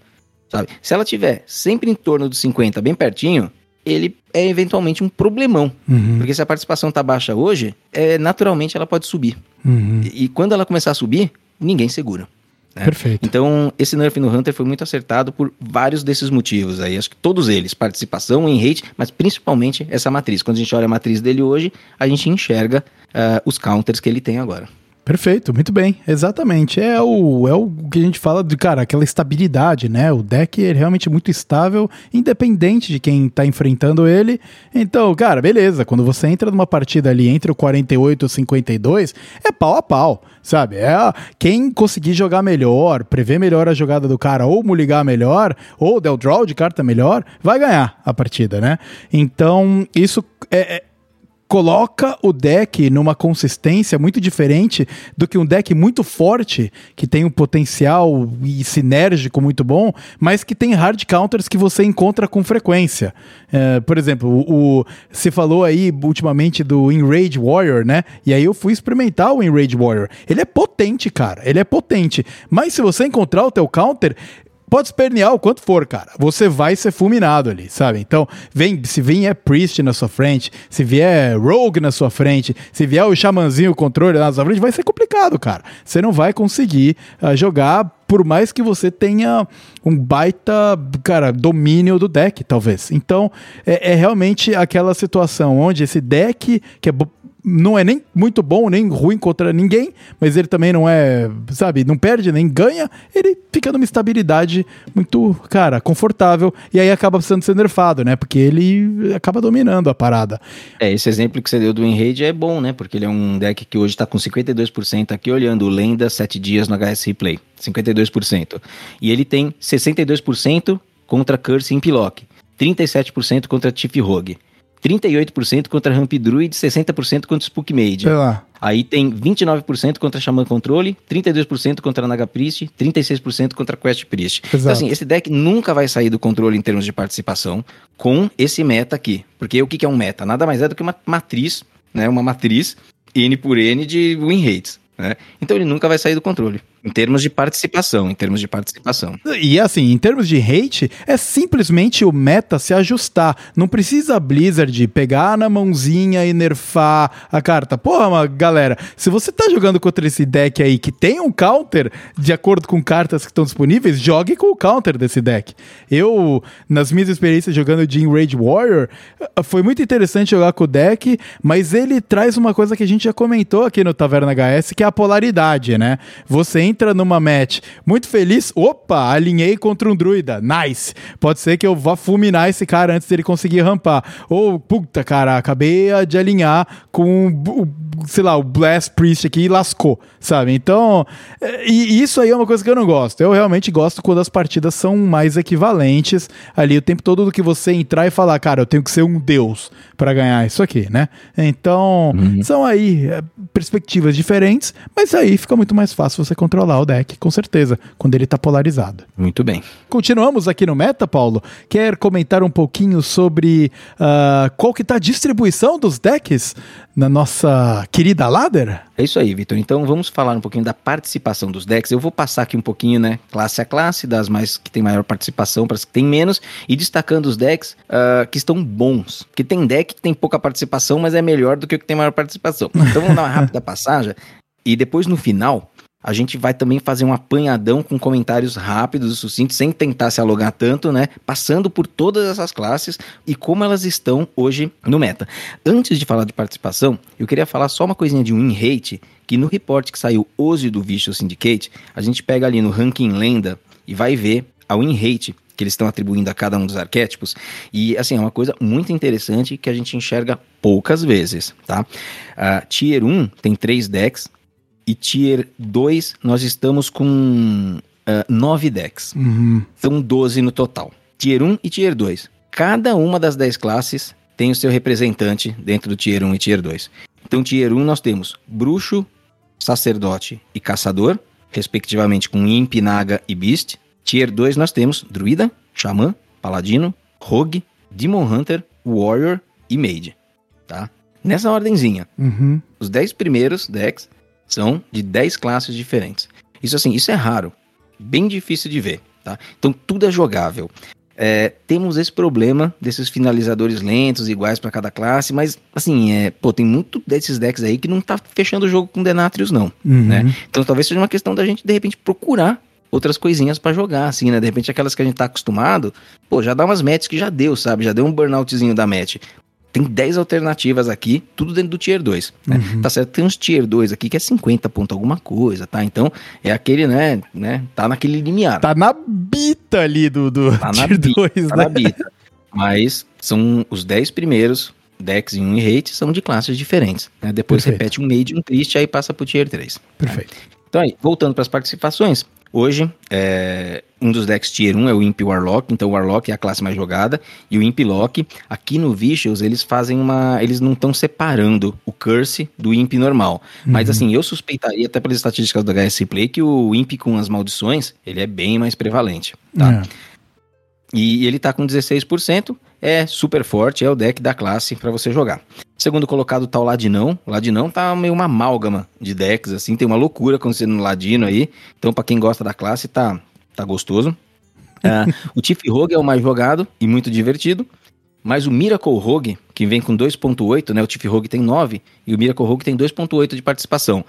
Speaker 3: Sabe? Se ela tiver sempre em torno dos 50, bem pertinho, ele é eventualmente um problemão.
Speaker 2: Uhum.
Speaker 3: Porque se a participação está baixa hoje, é, naturalmente ela pode subir.
Speaker 2: Uhum.
Speaker 3: E, e quando ela começar a subir, ninguém segura. né?
Speaker 2: Perfeito.
Speaker 3: Então, esse nerf no Hunter foi muito acertado por vários desses motivos aí. Acho que todos eles, participação em rate, mas principalmente essa matriz. Quando a gente olha a matriz dele hoje, a gente enxerga ah, os counters que ele tem agora.
Speaker 2: Perfeito, muito bem, exatamente. É o, é o que a gente fala de, cara, aquela estabilidade, né? O deck é realmente muito estável, independente de quem tá enfrentando ele. Então, cara, beleza, quando você entra numa partida ali entre o 48 e o 52, é pau a pau, sabe? É a- quem conseguir jogar melhor, prever melhor a jogada do cara, ou ligar melhor, ou der o draw de carta melhor, vai ganhar a partida, né? Então, isso é- é coloca o deck numa consistência muito diferente do que um deck muito forte, que tem um potencial e sinérgico muito bom, mas que tem hard counters que você encontra com frequência. É, por exemplo, o, você falou aí ultimamente do Enrage Warrior, né? E aí eu fui experimentar o Enrage Warrior. Ele é potente, cara. Ele é potente. Mas se você encontrar o teu counter, Pode espernear o quanto for, cara. Você vai ser fulminado ali, sabe? Então, vem, se vier Priest na sua frente, se vier Rogue na sua frente, se vier o Xamanzinho, o controle na sua frente, vai ser complicado, cara. Você não vai conseguir ah, jogar, por mais que você tenha um baita, cara, domínio do deck, talvez. Então, é, é realmente aquela situação onde esse deck, que é não é nem muito bom, nem ruim contra ninguém, mas ele também não é, sabe, não perde nem ganha, ele fica numa estabilidade muito, cara, confortável, e aí acaba precisando ser nerfado, né? Porque ele acaba dominando a parada.
Speaker 3: É, esse exemplo que você deu do Enrage é bom, né? Porque ele é um deck que hoje tá com 52% aqui olhando Lenda 7 dias no HS Replay. 52%. E ele tem 62% contra Curse Impilock, 37% contra Chief Rogue, 38% contra Ramp Druid, 60% contra Spook Mage. Aí tem 29% contra Shaman Controle, 32% contra Naga Priest, 36% contra Quest Priest. Então
Speaker 2: Exato.
Speaker 3: assim, esse deck nunca vai sair do controle em termos de participação com esse meta aqui. Porque o que que é um meta? Nada mais é do que uma matriz, né? Uma matriz N por N de win rates. Né? Então ele nunca vai sair do controle. Em termos de participação, em termos de participação.
Speaker 2: E assim, em termos de hate, é simplesmente o meta se ajustar. Não precisa a Blizzard pegar na mãozinha e nerfar a carta. Porra, mas, galera, se você tá jogando contra esse deck aí que tem um counter, de acordo com cartas que estão disponíveis, jogue com o counter desse deck. Eu, nas minhas experiências jogando de Enrage Warrior, foi muito interessante jogar com o deck, mas ele traz uma coisa que a gente já comentou aqui no Taverna HS, que é a polaridade, né? Você entra numa match muito feliz, opa, alinhei contra um druida, nice. Pode ser que eu vá fulminar esse cara antes dele conseguir rampar. Ou, puta, cara, acabei de alinhar com o, sei lá, o Blast Priest aqui e lascou, sabe? Então, é, e isso aí é uma coisa que eu não gosto. Eu realmente gosto quando as partidas são mais equivalentes ali o tempo todo do que você entrar e falar, cara, eu tenho que ser um deus para ganhar isso aqui, né? Então, uhum. são aí é, perspectivas diferentes, mas aí fica muito mais fácil você controlar o deck, com certeza, quando ele tá polarizado.
Speaker 3: Muito bem.
Speaker 2: Continuamos aqui no meta, Paulo. Quer comentar um pouquinho sobre uh, qual que tá a distribuição dos decks na nossa querida ladder?
Speaker 3: É isso aí, Vitor. Então vamos falar um pouquinho da participação dos decks. Eu vou passar aqui um pouquinho, né, classe a classe, das mais que tem maior participação para as que tem menos, e destacando os decks uh, que estão bons. Porque tem deck que tem pouca participação, mas é melhor do que o que tem maior participação. Então vamos dar uma rápida passagem. E depois no final, a gente vai também fazer um apanhadão com comentários rápidos e sucintos, sem tentar se alugar tanto, né? Passando por todas essas classes e como elas estão hoje no meta. Antes de falar de participação, eu queria falar só uma coisinha de win rate, que no report que saiu hoje do Vicious Syndicate, a gente pega ali no ranking lenda e vai ver a win rate que eles estão atribuindo a cada um dos arquétipos. E, assim, é uma coisa muito interessante que a gente enxerga poucas vezes, tá? Uh, tier 1 tem três decks, e Tier 2 nós estamos com uh, 9 decks. Uhum. São 12 no total. Tier 1 e Tier 2. Cada uma das 10 classes tem o seu representante dentro do Tier 1 e Tier 2. Então, Tier 1 nós temos Bruxo, Sacerdote e Caçador, respectivamente com Imp, Naga e Beast. Tier 2 nós temos Druida, Xamã, Paladino, Rogue, Demon Hunter, Warrior e Mage. Tá? Nessa ordenzinha. Uhum. Os 10 primeiros decks são de 10 classes diferentes. Isso assim, isso é raro. Bem difícil de ver, tá? Então tudo é jogável. É, temos esse problema desses finalizadores lentos, iguais para cada classe, mas assim, é, pô, tem muito desses decks aí que não tá fechando o jogo com Denatrius, não. Uhum. Né? Então talvez seja uma questão da gente, de repente, procurar outras coisinhas para jogar, assim, né? De repente aquelas que a gente tá acostumado, pô, já dá umas matches que já deu, sabe? Já deu um burnoutzinho da match tem 10 alternativas aqui, tudo dentro do Tier 2. Né? Uhum. Tá certo? Tem uns Tier 2 aqui que é 50 ponto alguma coisa, tá? Então, é aquele, né, né? Tá naquele limiar.
Speaker 2: Tá na bita ali do, do
Speaker 3: tá Tier 2, tá né? na bita. Mas são os 10 primeiros decks em um rate são de classes diferentes. Né? Depois Perfeito. repete um made e um triste, aí passa pro Tier 3.
Speaker 2: Perfeito. Né?
Speaker 3: Então aí, voltando para as participações, Hoje, é, um dos decks Tier 1 é o Imp Warlock, então o Warlock é a classe mais jogada, e o Imp Lock, aqui no Vicious, eles fazem uma... eles não estão separando o Curse do Imp normal. Uhum. Mas assim, eu suspeitaria, até pelas estatísticas do HSC Play, que o Imp com as maldições, ele é bem mais prevalente, tá? É. E ele tá com 16%, é super forte, é o deck da classe para você jogar. Segundo colocado tá o Ladinão. O Ladinão tá meio uma amálgama de decks, assim, tem uma loucura acontecendo no Ladino aí. Então, para quem gosta da classe, tá, tá gostoso. Uh, o Tiff Rogue é o mais jogado e muito divertido. Mas o Miracle Rogue, que vem com 2.8, né? O Tiff Rogue tem 9 e o Miracle Rogue tem 2.8 de participação.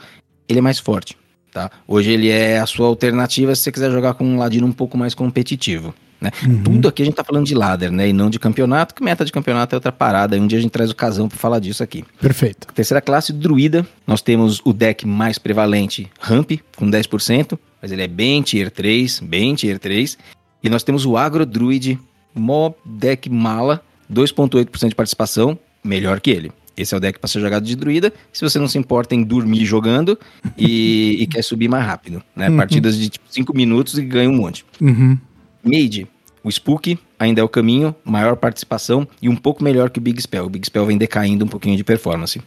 Speaker 3: Ele é mais forte, tá? Hoje ele é a sua alternativa se você quiser jogar com um Ladino um pouco mais competitivo. Né? Uhum. Tudo aqui a gente tá falando de ladder, né? E não de campeonato, que meta de campeonato é outra parada. Um dia a gente traz o casão para falar disso aqui.
Speaker 2: Perfeito.
Speaker 3: Terceira classe, druida. Nós temos o deck mais prevalente, Ramp, com 10%, mas ele é bem tier 3, bem tier 3. E nós temos o agro druid, mó deck mala, 2.8% de participação, melhor que ele. Esse é o deck para ser jogado de druida, se você não se importa em dormir jogando e, e quer subir mais rápido, né? Uhum. Partidas de 5 tipo, minutos e ganha um monte.
Speaker 2: Uhum.
Speaker 3: Made, o Spook ainda é o caminho, maior participação e um pouco melhor que o Big Spell. O Big Spell vem decaindo um pouquinho de performance.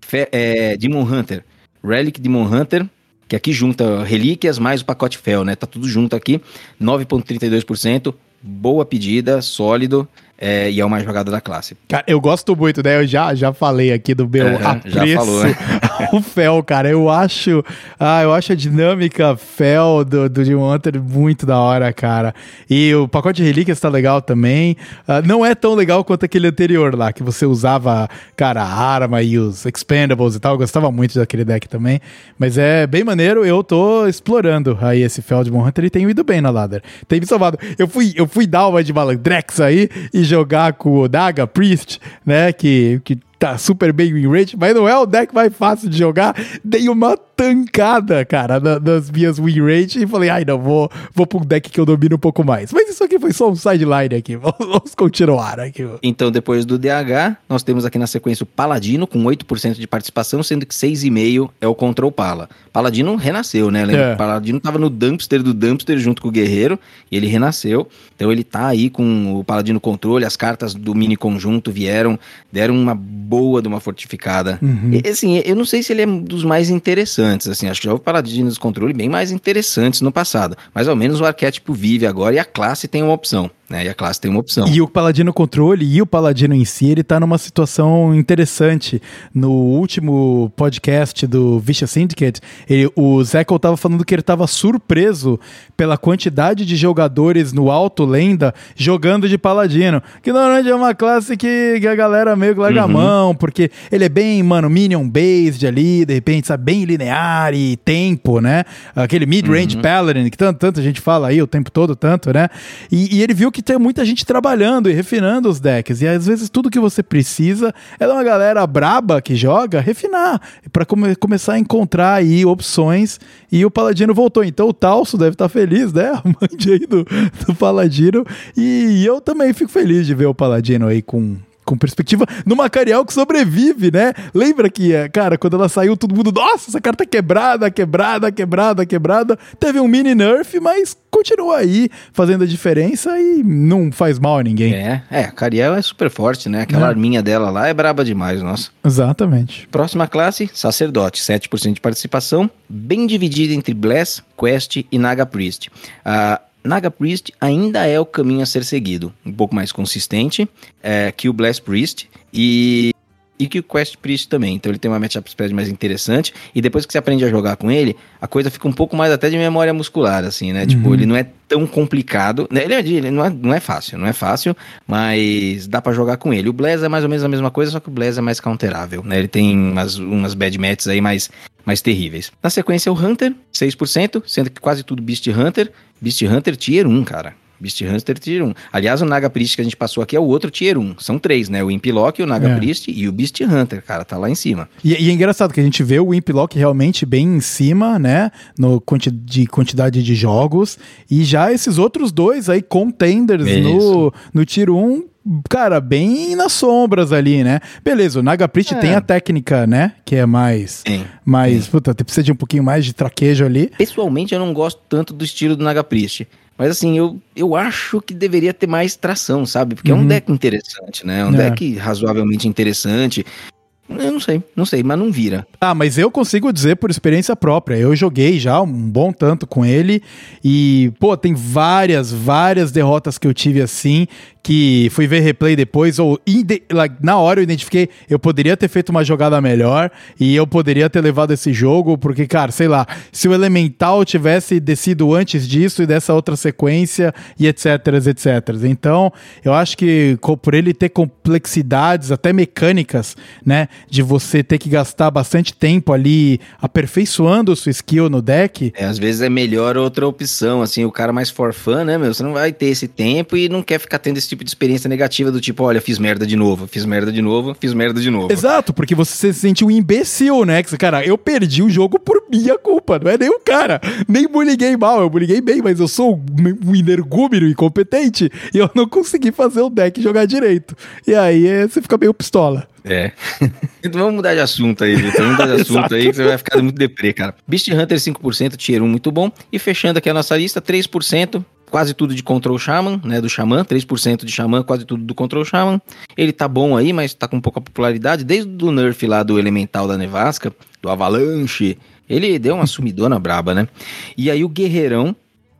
Speaker 3: Fe é, Demon Hunter, Relic Demon Hunter, que aqui junta relíquias mais o pacote Fel, né? Tá tudo junto aqui, 9,32%. Boa pedida, sólido é, e é o mais jogado da classe.
Speaker 2: Cara, eu gosto muito, né? Eu já, já falei aqui do meu
Speaker 3: apreço falou, né?
Speaker 2: o Fel, cara. Eu acho. Ah, eu acho a dinâmica Fel do, do Demon Hunter muito da hora, cara. E o pacote de relíquias tá legal também. Uh, não é tão legal quanto aquele anterior lá, que você usava, cara, a arma e os expendables e tal. Eu gostava muito daquele deck também. Mas é bem maneiro. Eu tô explorando aí esse Fel de Hunter e tenho ido bem na ladder. Tem me salvado. Eu fui, eu fui dar uma de malandrex aí e jogar com o Daga Priest, né? Que, que tá super bem win rate, mas não é o deck mais fácil de jogar. Dei uma tancada, cara, na, nas minhas win rate e falei, ai não, vou, vou pro deck que eu domino um pouco mais. Mas isso aqui foi só um sideline aqui, vamos continuar aqui.
Speaker 3: Então, depois do DH, nós temos aqui na sequência o Paladino com 8% de participação, sendo que 6,5% é o Control Pala. Paladino renasceu, né? Lembra? É. Paladino tava no dumpster do dumpster junto com o Guerreiro e ele renasceu. Então ele tá aí com o Paladino controle, as cartas do mini conjunto vieram, deram uma boa de uma fortificada. Uhum. E, assim, eu não sei se ele é dos mais interessantes, assim, acho que já houve Paladinos controle bem mais interessantes no passado, mas ao menos o arquétipo vive agora e a classe tem uma opção. Né? E a classe tem uma opção.
Speaker 2: E o Paladino Controle e o Paladino em si, ele tá numa situação interessante. No último podcast do Vicious Syndicate, ele, o Zekel tava falando que ele tava surpreso pela quantidade de jogadores no alto lenda jogando de Paladino. Que normalmente é uma classe que, que a galera meio que larga uhum. a mão, porque ele é bem, mano, minion based ali, de repente, sabe, bem linear e tempo, né? Aquele mid-range uhum. Paladin, que tanto, tanta gente fala aí o tempo todo, tanto, né? E, e ele viu que tem muita gente trabalhando e refinando os decks. E às vezes tudo que você precisa é uma galera braba que joga refinar para come começar a encontrar aí opções. E o Paladino voltou. Então o Talso deve estar tá feliz, né? Amante aí do, do Paladino. E, e eu também fico feliz de ver o Paladino aí com com perspectiva numa Cariel que sobrevive, né? Lembra que, é, cara, quando ela saiu, todo mundo, nossa, essa carta é quebrada, quebrada, quebrada, quebrada. Teve um mini nerf, mas continua aí fazendo a diferença e não faz mal a ninguém.
Speaker 3: É, é, a Cariel é super forte, né? Aquela é. arminha dela lá é braba demais, nossa.
Speaker 2: Exatamente.
Speaker 3: Próxima classe, Sacerdote, 7% de participação, bem dividida entre Bless, Quest e Naga Priest. Uh, Naga Priest ainda é o caminho a ser seguido, um pouco mais consistente é, que o Blast Priest e, e que o Quest Priest também. Então ele tem uma matchup spread mais interessante e depois que você aprende a jogar com ele, a coisa fica um pouco mais até de memória muscular, assim, né? Tipo, uhum. Tipo, ele não é tão complicado. Né? Ele, é, ele não, é, não é fácil, não é fácil, mas dá para jogar com ele. O Blaze é mais ou menos a mesma coisa, só que o Blaze é mais counterável, né? Ele tem umas, umas bad matches aí mais, mais terríveis. Na sequência, o Hunter, 6%, sendo que quase tudo Beast Hunter. Beast Hunter Tier 1, cara. Beast Hunter Tier 1. Aliás, o Naga Priest que a gente passou aqui é o outro Tier 1. São três, né? O Implock, o Naga é. Priest e o Beast Hunter, cara, tá lá em cima.
Speaker 2: E, e é engraçado que a gente vê o Implock realmente bem em cima, né? No quanti de quantidade de jogos. E já esses outros dois aí, contenders no, no Tier 1, cara, bem nas sombras ali, né? Beleza, o Naga Priest é. tem a técnica, né? Que é mais. Sim. Mais. Sim. Puta, precisa de um pouquinho mais de traquejo ali.
Speaker 3: Pessoalmente, eu não gosto tanto do estilo do Naga Priest. Mas assim, eu, eu acho que deveria ter mais tração, sabe? Porque uhum. é um uhum. deck interessante, né? É um é. deck razoavelmente interessante. Eu não sei, não sei, mas não vira.
Speaker 2: Ah, mas eu consigo dizer por experiência própria. Eu joguei já um bom tanto com ele e, pô, tem várias, várias derrotas que eu tive assim que fui ver replay depois, ou na hora eu identifiquei, eu poderia ter feito uma jogada melhor e eu poderia ter levado esse jogo, porque, cara, sei lá, se o Elemental tivesse descido antes disso e dessa outra sequência e etc, etc. Então, eu acho que por ele ter complexidades, até mecânicas, né, de você ter que gastar bastante tempo ali aperfeiçoando sua skill no deck.
Speaker 3: É, às vezes é melhor outra opção, assim, o cara mais for fun, né, meu? Você não vai ter esse tempo e não quer ficar tendo esse tipo de experiência negativa do tipo, olha, fiz merda de novo, fiz merda de novo, fiz merda de novo.
Speaker 2: Exato, porque você se sente um imbecil, né? Que, cara, eu perdi o jogo por minha culpa, não é nem o cara. Nem bullying mal, eu bullying bem, mas eu sou um energúmeno incompetente e eu não consegui fazer o deck jogar direito. E aí é, você fica meio pistola.
Speaker 3: É. então vamos mudar de assunto aí, Vitor. Vamos mudar de assunto aí, que você vai ficar muito deprê, cara. Beast Hunter 5%, tier 1 muito bom. E fechando aqui a nossa lista, 3%, quase tudo de Control Shaman, né, do Shaman, 3% de Shaman, quase tudo do Control Shaman. Ele tá bom aí, mas tá com pouca popularidade, desde o nerf lá do Elemental da Nevasca, do Avalanche, ele deu uma sumidona braba, né? E aí o Guerreirão,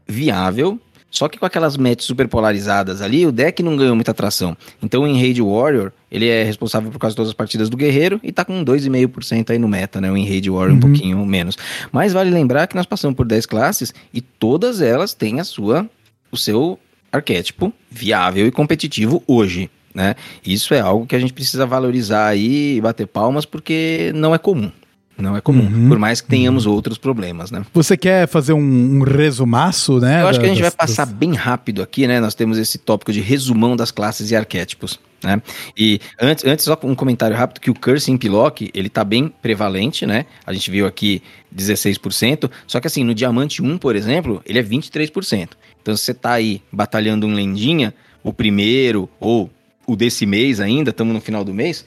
Speaker 3: viável, Só que com aquelas matches super polarizadas ali, o deck não ganhou muita atração. Então, em Raid Warrior, ele é responsável por quase todas as partidas do Guerreiro e tá com 2,5% aí no meta, né? O Raid Warrior uhum. um pouquinho menos. Mas vale lembrar que nós passamos por 10 classes e todas elas têm a sua, o seu arquétipo viável e competitivo hoje. Né? Isso é algo que a gente precisa valorizar aí e bater palmas porque não é comum. Não é comum, uhum. por mais que tenhamos uhum. outros problemas, né?
Speaker 2: Você quer fazer um, um resumaço, né?
Speaker 3: Eu acho que a gente vai passar das... bem rápido aqui, né? Nós temos esse tópico de resumão das classes e arquétipos. Né? E antes, antes só um comentário rápido que o Curse em Pilock, ele tá bem prevalente, né? A gente viu aqui 16%, só que assim, no Diamante 1, por exemplo, ele é 23%. Então se você tá aí batalhando um lendinha, o primeiro ou o desse mês ainda, estamos no final do mês,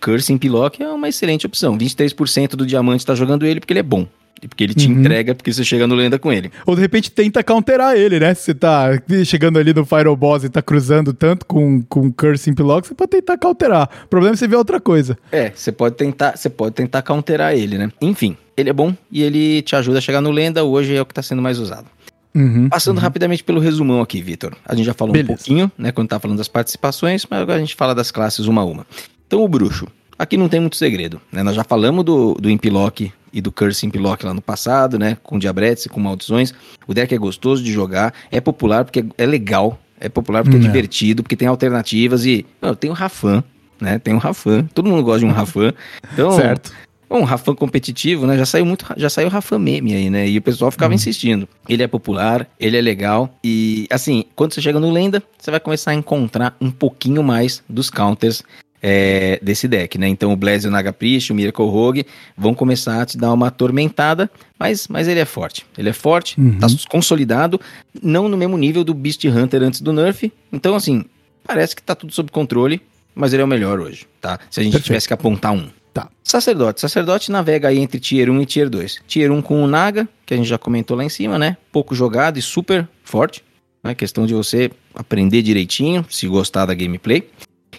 Speaker 3: Curse em Pilock é uma excelente opção. 23% do diamante está jogando ele porque ele é bom. E porque ele te uhum. entrega, porque você chega no lenda com ele.
Speaker 2: Ou de repente tenta counterar ele, né? Se você tá chegando ali no Final Boss e tá cruzando tanto com, com Curse em Pilock, você pode tentar counterar. O problema é você ver outra coisa.
Speaker 3: É, você pode tentar, você pode tentar counterar ele, né? Enfim, ele é bom e ele te ajuda a chegar no lenda. Hoje é o que tá sendo mais usado. Uhum, Passando uhum. rapidamente pelo resumão aqui, Vitor. A gente já falou Beleza. um pouquinho, né, quando tá falando das participações, mas agora a gente fala das classes uma a uma. Então, o bruxo. Aqui não tem muito segredo, né? Nós já falamos do, do Impilock e do Curse Impilock lá no passado, né? Com Diabretes e com maldições. O deck é gostoso de jogar, é popular porque é legal, é popular porque é, é divertido, porque tem alternativas e... Não, tem o Rafan, né? Tem o Rafan, todo mundo gosta de um Rafan. Então, certo. Um Rafan competitivo, né? Já saiu muito, já saiu Rafan meme aí, né? E o pessoal ficava uhum. insistindo. Ele é popular, ele é legal e assim, quando você chega no lenda, você vai começar a encontrar um pouquinho mais dos counters é, desse deck, né? Então o Blaze, o Naga Priest, o Miracle Rogue vão começar a te dar uma atormentada, mas, mas ele é forte. Ele é forte, uhum. tá consolidado, não no mesmo nível do Beast Hunter antes do nerf. Então, assim, parece que tá tudo sob controle, mas ele é o melhor hoje, tá? Se a gente Perfeito. tivesse que apontar um.
Speaker 2: Tá.
Speaker 3: Sacerdote. Sacerdote navega aí entre Tier 1 e Tier 2. Tier 1 com o Naga, que a gente já comentou lá em cima, né? Pouco jogado e super forte. É questão de você aprender direitinho, se gostar da gameplay.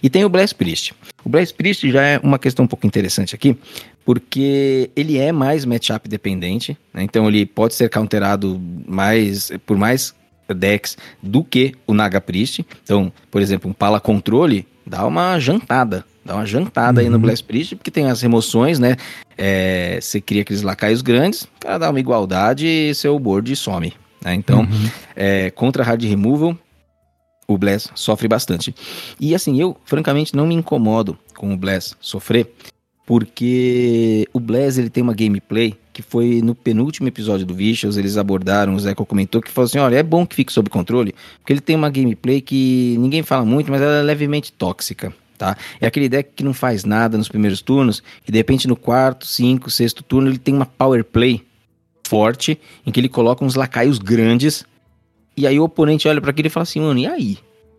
Speaker 3: E tem o Blast Priest. O Blast Priest já é uma questão um pouco interessante aqui, porque ele é mais matchup dependente, né? então ele pode ser counterado mais por mais decks do que o Naga Priest. Então, por exemplo, um Pala Controle dá uma jantada Dá uma jantada uhum. aí no uhum. Blast Priest, porque tem as remoções, né? É, você cria aqueles lacaios grandes, para dar uma igualdade e seu board some. Né? Então, uhum. é, contra Hard Removal, o Blast sofre bastante. E assim, eu francamente não me incomodo com o Blast sofrer, porque o Blast ele tem uma gameplay que foi no penúltimo episódio do Vicious, eles abordaram, o Zeco comentou, que falou assim, olha, é bom que fique sob controle, porque ele tem uma gameplay que ninguém fala muito, mas ela é levemente tóxica tá? É aquele deck que não faz nada nos primeiros turnos e de repente no quarto, cinco, sexto turno ele tem uma power play forte em que ele coloca uns lacaios grandes e aí o oponente olha para aquilo e fala assim, mano, e aí?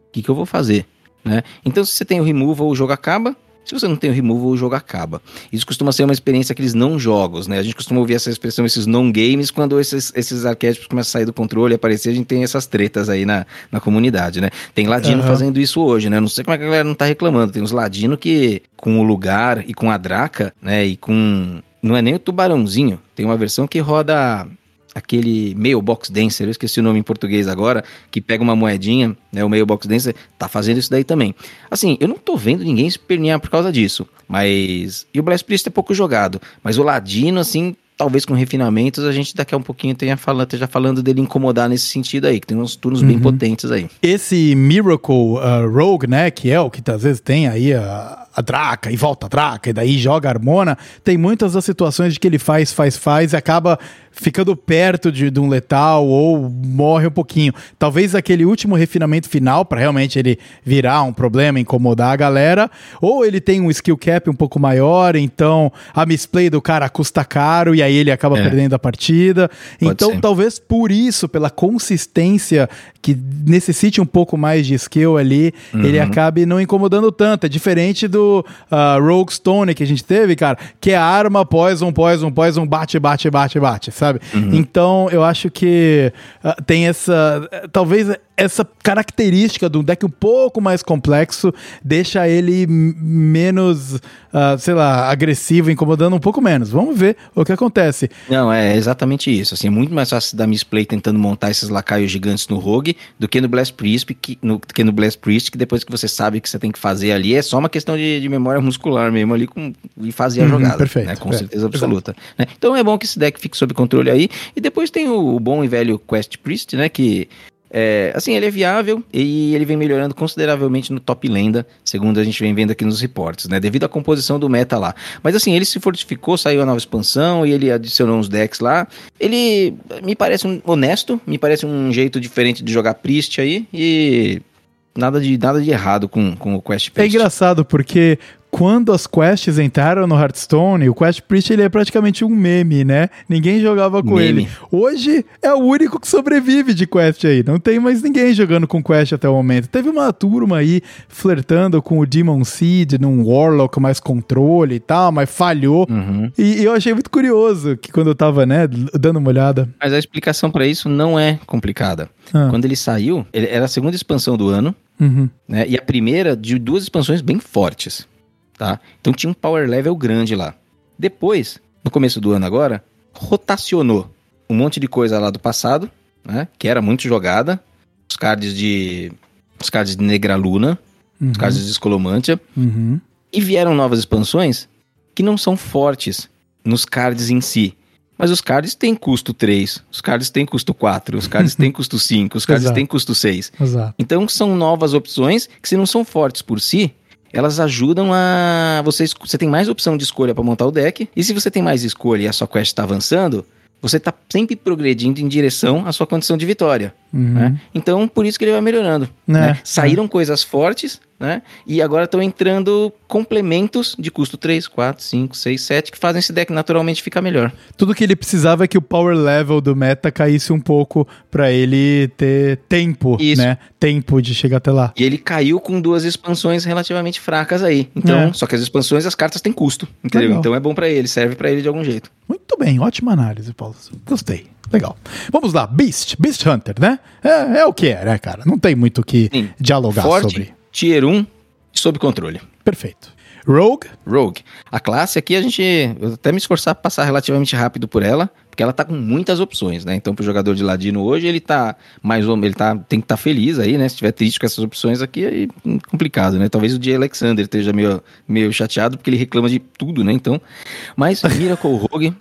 Speaker 3: O que, que eu vou fazer? Né? Então se você tem o removal, o jogo acaba. Se você não tem o removal, o jogo acaba. Isso costuma ser uma experiência aqueles não jogos, né? A gente costuma ouvir essa expressão, esses non games, quando esses, esses arquétipos começam a sair do controle e aparecer, a gente tem essas tretas aí na, na comunidade, né? Tem ladino uhum. fazendo isso hoje, né? Não sei como é que a galera não tá reclamando. Tem uns ladino que, com o lugar e com a draca, né? E com. Não é nem o tubarãozinho. Tem uma versão que roda aquele Mailbox Dancer, eu esqueci o nome em português agora, que pega uma moedinha, né, o Mailbox Dancer, tá fazendo isso daí também. Assim, eu não tô vendo ninguém espernear por causa disso, mas... E o Blast Priest é pouco jogado, mas o Ladino, assim, talvez com refinamentos, a gente daqui a um pouquinho tenha falando, esteja falando dele incomodar nesse sentido aí, que tem uns turnos uhum. bem potentes aí.
Speaker 2: Esse Miracle uh, Rogue, né, que é o que às vezes tem aí a, a Draca e volta a Draca e daí joga a Harmona, tem muitas das situações de que ele faz, faz, faz e acaba ficando perto de, de um letal ou morre um pouquinho. Talvez aquele último refinamento final para realmente ele virar um problema, incomodar a galera, ou ele tem um skill cap um pouco maior, então a misplay do cara custa caro e aí ele acaba é. perdendo a partida. Pode então, ser. talvez por isso, pela consistência que necessite um pouco mais de skill ali, uhum. ele acabe não incomodando tanto. É diferente do uh, Rogue Stone que a gente teve, cara, que é arma, poison, poison, poison, bate, bate, bate, bate sabe? Então eu acho que ah, tem essa. Talvez essa característica do deck um pouco mais complexo deixa ele menos, ah, sei lá, agressivo, incomodando um pouco menos. Vamos ver o que acontece.
Speaker 3: Não, é exatamente isso. Assim, é muito mais fácil dar misplay tentando montar esses lacaios gigantes no Rogue do que no Blast Priest, que, no, que no Blast Priest, que depois que você sabe o que você tem que fazer ali, é só uma questão de, de memória muscular mesmo ali com, e fazer a
Speaker 2: Uhum,
Speaker 3: jogada.
Speaker 2: perfeito,
Speaker 3: né, com
Speaker 2: é,
Speaker 3: certeza absoluta. né? Então é bom que esse deck fique sob controle aí. E depois tem o, o bom e velho Quest Priest, né? Que é, assim, ele é viável e ele vem melhorando consideravelmente no top lenda, segundo a gente vem vendo aqui nos reportes, né? Devido à composição do meta lá. Mas assim, ele se fortificou, saiu a nova expansão e ele adicionou uns decks lá. Ele me parece um honesto, me parece um jeito diferente de jogar Priest aí e nada de, nada de errado com, com o Quest
Speaker 2: É
Speaker 3: Priest.
Speaker 2: engraçado porque quando as quests entraram no Hearthstone, o Quest Priest ele é praticamente um meme, né? Ninguém jogava com
Speaker 3: Meme.
Speaker 2: ele. Hoje é o único que sobrevive de Quest aí. Não tem mais ninguém jogando com Quest até o momento. Teve uma turma aí flertando com o Demon Seed num Warlock mais controle e tal, mas falhou.
Speaker 3: Uhum.
Speaker 2: E, e eu achei muito curioso que quando eu tava, né, dando uma olhada.
Speaker 3: Mas a explicação pra isso não é complicada.
Speaker 2: Ah,
Speaker 3: Quando ele saiu, ele era a segunda expansão do ano,
Speaker 2: uhum,
Speaker 3: né? E a primeira de duas expansões bem fortes, tá? Então tinha um power level grande lá. Depois, no começo do ano agora, rotacionou um monte de coisa lá do passado, né? Que era muito jogada. Os cards de. Os cards de Negraluna,
Speaker 2: uhum,
Speaker 3: os cards de Escolomantia.
Speaker 2: uhum.
Speaker 3: E vieram novas expansões que não são fortes nos cards em si. Mas os cards têm custo 3, os cards têm custo 4, os cards têm custo 5, os cards
Speaker 2: Exato.
Speaker 3: têm custo 6.
Speaker 2: Exato.
Speaker 3: Então são novas opções que se não são fortes por si, elas ajudam a você você tem mais opção de escolha para montar o deck. E se você tem mais escolha e a sua quest está avançando, você está sempre progredindo em direção à sua condição de vitória.
Speaker 2: Uhum.
Speaker 3: né? Então por isso que ele vai melhorando.
Speaker 2: É,
Speaker 3: né? Saíram coisas fortes, né? E agora estão entrando complementos de custo 3, 4, 5, 6, 7 que fazem esse deck naturalmente ficar melhor.
Speaker 2: Tudo que ele precisava é que o power level do meta caísse um pouco pra ele ter tempo,
Speaker 3: Isso.
Speaker 2: né? Tempo de chegar até lá.
Speaker 3: E ele caiu com duas expansões relativamente fracas aí. Então,
Speaker 2: É.
Speaker 3: só que as expansões, as cartas têm custo, entendeu?
Speaker 2: Legal.
Speaker 3: Então é bom pra ele, serve pra ele de algum jeito.
Speaker 2: Muito bem, ótima análise, Paulo. Gostei. Legal. Vamos lá, Beast, Beast Hunter, né? É, é o que é, né, cara? Não tem muito o que
Speaker 3: Sim.
Speaker 2: dialogar
Speaker 3: Forte,
Speaker 2: sobre.
Speaker 3: Tier 1, sob controle.
Speaker 2: Perfeito. Rogue,
Speaker 3: Rogue. A classe aqui a gente. Eu vou até me esforçar pra passar relativamente rápido por ela, porque ela tá com muitas opções, né? Então, pro jogador de ladino hoje, ele tá mais ou ele tá tem que estar feliz aí, né? Se tiver triste com essas opções aqui, aí hum, complicado, né? Talvez o J. Alexander esteja meio, meio chateado porque ele reclama de tudo, né? Então, mas Miracle Rogue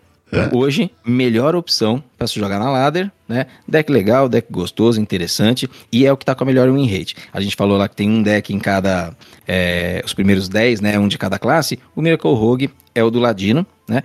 Speaker 3: hoje melhor opção pra se jogar na ladder, né? Deck legal, deck gostoso, interessante e é o que tá com a melhor win rate. A gente falou lá que tem um deck em cada é, os primeiros 10, né? Um de cada classe. O Miracle Rogue é o do Ladino, né?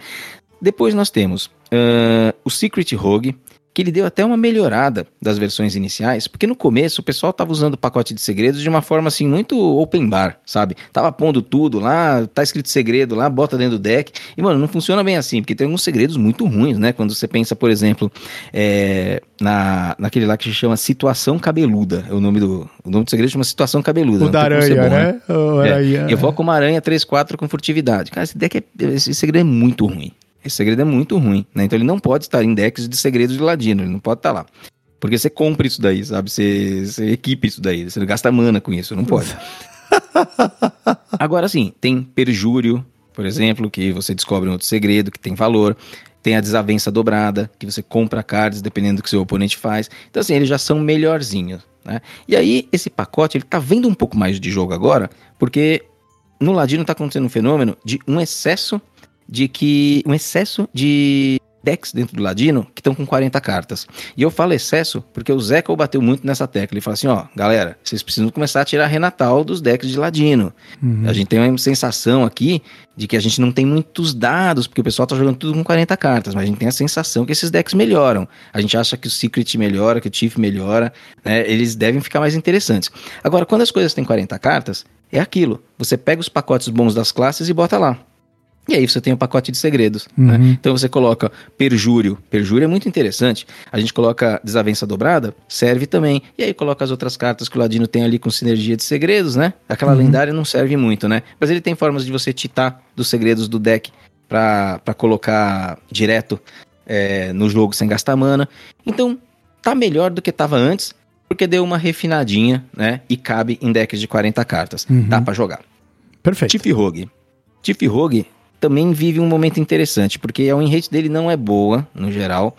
Speaker 3: Depois nós temos ah, o Secret Rogue, que ele deu até uma melhorada das versões iniciais, porque no começo o pessoal tava usando o pacote de segredos de uma forma assim muito open bar, sabe? Tava pondo tudo lá, tá escrito segredo lá, bota dentro do deck. E mano, não funciona bem assim, porque tem alguns segredos muito ruins, né? Quando você pensa, por exemplo, é, na, naquele lá que se chama Situação Cabeluda, é o nome do o nome do segredo chama Situação Cabeluda.
Speaker 2: o da aranha,
Speaker 3: bom,
Speaker 2: né? O
Speaker 3: é,
Speaker 2: aranha.
Speaker 3: Evoca uma aranha 3-4 com furtividade. Cara, esse deck é. Esse segredo é muito ruim. Esse segredo é muito ruim, né? Então ele não pode estar em decks de segredos de ladino, ele não pode estar lá. Porque você compra isso daí, sabe? Você, você equipa isso daí, você gasta mana com isso, não pode. Agora sim, tem perjúrio, por exemplo, que você descobre um outro segredo que tem valor. Tem a desavença dobrada, que você compra cards dependendo do que seu oponente faz. Então, assim, eles já são melhorzinhos, né? E aí, esse pacote, ele tá vendo um pouco mais de jogo agora, porque no Ladino tá acontecendo um fenômeno de um excesso de que. Um excesso de decks dentro do Ladino que estão com 40 cartas. E eu falo excesso porque o Zeca bateu muito nessa tecla. Ele fala assim: ó, galera, vocês precisam começar a tirar Renatal dos decks de Ladino.
Speaker 2: Uhum.
Speaker 3: A gente tem uma sensação aqui de que a gente não tem muitos dados, porque o pessoal tá jogando tudo com 40 cartas, mas a gente tem a sensação que esses decks melhoram. A gente acha que o Secret melhora, que o Chief melhora, né? Eles devem ficar mais interessantes. Agora, quando as coisas têm 40 cartas, é aquilo. Você pega os pacotes bons das classes e bota lá. E aí você tem o pacote de segredos. né?
Speaker 2: Uhum.
Speaker 3: Então você coloca perjúrio. Perjúrio é muito interessante. A gente coloca desavença dobrada, serve também. E aí coloca as outras cartas que o Ladino tem ali com sinergia de segredos, né? Aquela lendária não serve muito, né? Mas ele tem formas de você titar dos segredos do deck pra pra colocar direto é, no jogo sem gastar mana. Então, tá melhor do que tava antes, porque deu uma refinadinha, né? E cabe em decks de 40 cartas.
Speaker 2: Uhum.
Speaker 3: Dá pra jogar.
Speaker 2: Perfeito.
Speaker 3: Tiff Rogue. Tiff Rogue também vive um momento interessante, porque a win rate dele não é boa, no geral.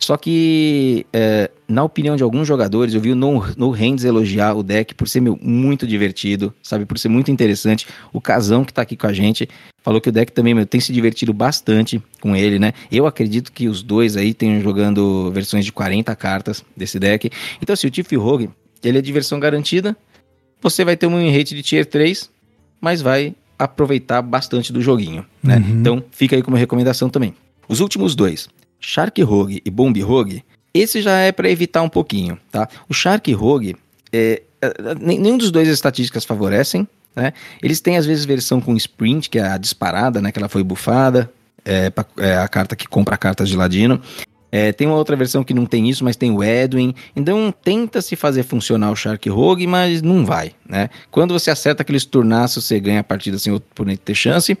Speaker 3: Só que, é, na opinião de alguns jogadores, eu vi o No, no Hands elogiar o deck por ser meu, muito divertido, sabe? Por ser muito interessante. O Casão, que tá aqui com a gente, falou que o deck também meu, tem se divertido bastante com ele, né? Eu acredito que os dois aí tenham jogando versões de 40 cartas desse deck. Então, assim, o Tiff Rogue, ele é diversão garantida. Você vai ter um win rate de tier 3, mas vai aproveitar bastante do joguinho, né?
Speaker 2: Uhum.
Speaker 3: Então, fica aí como recomendação também. Os últimos dois, Shark Rogue e Bomb Rogue, esse já é para evitar um pouquinho, tá? O Shark Rogue, é, é, nenhum dos dois as estatísticas favorecem, né? Eles têm às vezes versão com Sprint, que é a disparada, né? Que ela foi bufada, é, pra- é a carta que compra cartas de ladino. É, tem uma outra versão que não tem isso, mas tem o Edwin. Então tenta se fazer funcionar o Shark Rogue, mas não vai, né? Quando você acerta aqueles turnaços, você ganha a partida sem o oponente ter chance.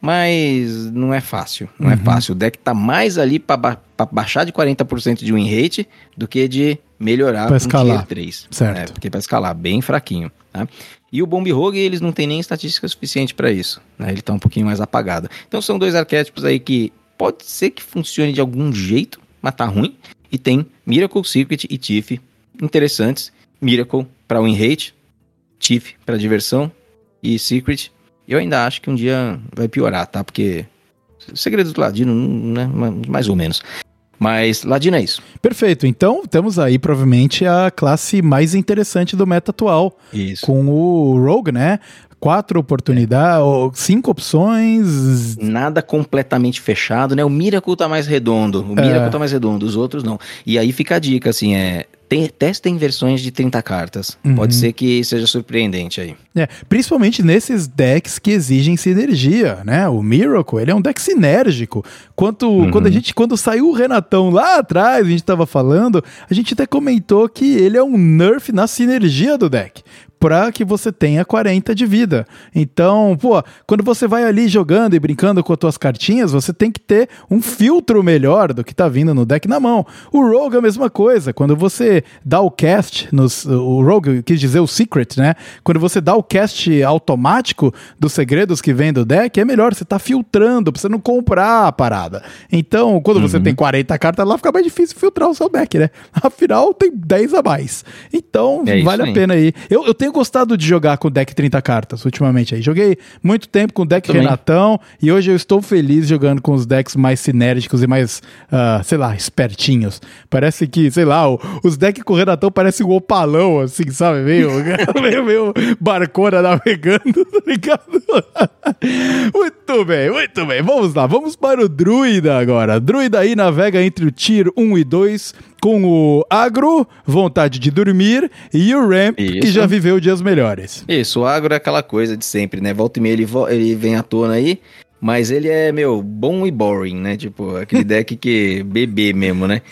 Speaker 3: Mas não é fácil, não é
Speaker 2: Uhum.
Speaker 3: fácil. O deck tá mais ali pra, ba baixar de 40% de win rate do que de melhorar
Speaker 2: Pra
Speaker 3: um tier 3.
Speaker 2: Certo.
Speaker 3: né? Porque pra escalar, bem fraquinho. Tá? E o Bomb Rogue, eles não tem nem estatística suficiente pra isso. Né? Ele tá um pouquinho mais apagado. Então são dois arquétipos aí que pode ser que funcione de algum jeito, mas tá ruim. E tem Miracle, Circuit e Tiff interessantes. Miracle pra win rate, Tiff pra diversão e Secret. Eu ainda acho que um dia vai piorar, tá? Porque Segredos do Ladino, né? Ma- Mais ou menos. Mas Ladino é isso.
Speaker 2: Perfeito. Então, temos aí provavelmente a classe mais interessante do meta atual,
Speaker 3: Isso.
Speaker 2: com o Rogue, né? Quatro oportunidades, ou cinco opções.
Speaker 3: Nada completamente fechado, né? O Miracle tá mais redondo. O
Speaker 2: É.
Speaker 3: Miracle tá mais redondo, os outros não. E aí fica a dica, assim, é. Tem, testem versões de 30 cartas.
Speaker 2: Uhum.
Speaker 3: Pode ser que seja surpreendente aí.
Speaker 2: É, principalmente nesses decks que exigem sinergia, né? O Miracle, ele é um deck sinérgico. Quanto,
Speaker 3: Uhum.
Speaker 2: quando a gente, quando saiu o Renatão lá atrás, a gente tava falando, a gente até comentou que ele é um nerf na sinergia do deck. Pra que você tenha 40 de vida. Então, pô, quando você vai ali jogando e brincando com as tuas cartinhas, você tem que ter um filtro melhor do que tá vindo no deck na mão. O Rogue é a mesma coisa. Quando você dá o cast, nos, o Rogue quis dizer o Secret, né? Quando você dá o cast automático dos segredos que vem do deck, é melhor você tá filtrando pra você não comprar a parada. Então, quando você tem 40 cartas lá, fica mais difícil filtrar o seu deck, né? Afinal, tem 10 a mais. Então,
Speaker 3: É
Speaker 2: vale a pena aí. Eu, eu tenho gostado de jogar com o deck 30 cartas ultimamente aí. Joguei muito tempo com o deck
Speaker 3: Também.
Speaker 2: Renatão e hoje eu estou feliz jogando com os decks mais sinérgicos e mais, ah, sei lá, espertinhos. Parece que, sei lá, o- os decks com o Renatão parecem um opalão, assim, sabe? Meio, meio, meio barcona navegando, tá ligado? muito bem, muito bem. Vamos lá, vamos para o Druida agora. Druida aí navega entre o Tier 1 e 2 com o Agro, Vontade de Dormir, e o Ramp, que
Speaker 3: Isso.
Speaker 2: já viveu dias melhores.
Speaker 3: Isso, o agro é aquela coisa de sempre, né? Volta e meia ele, ele vem à tona aí, mas ele é, meu, bom e boring, né? Tipo, aquele deck que bebê mesmo, né?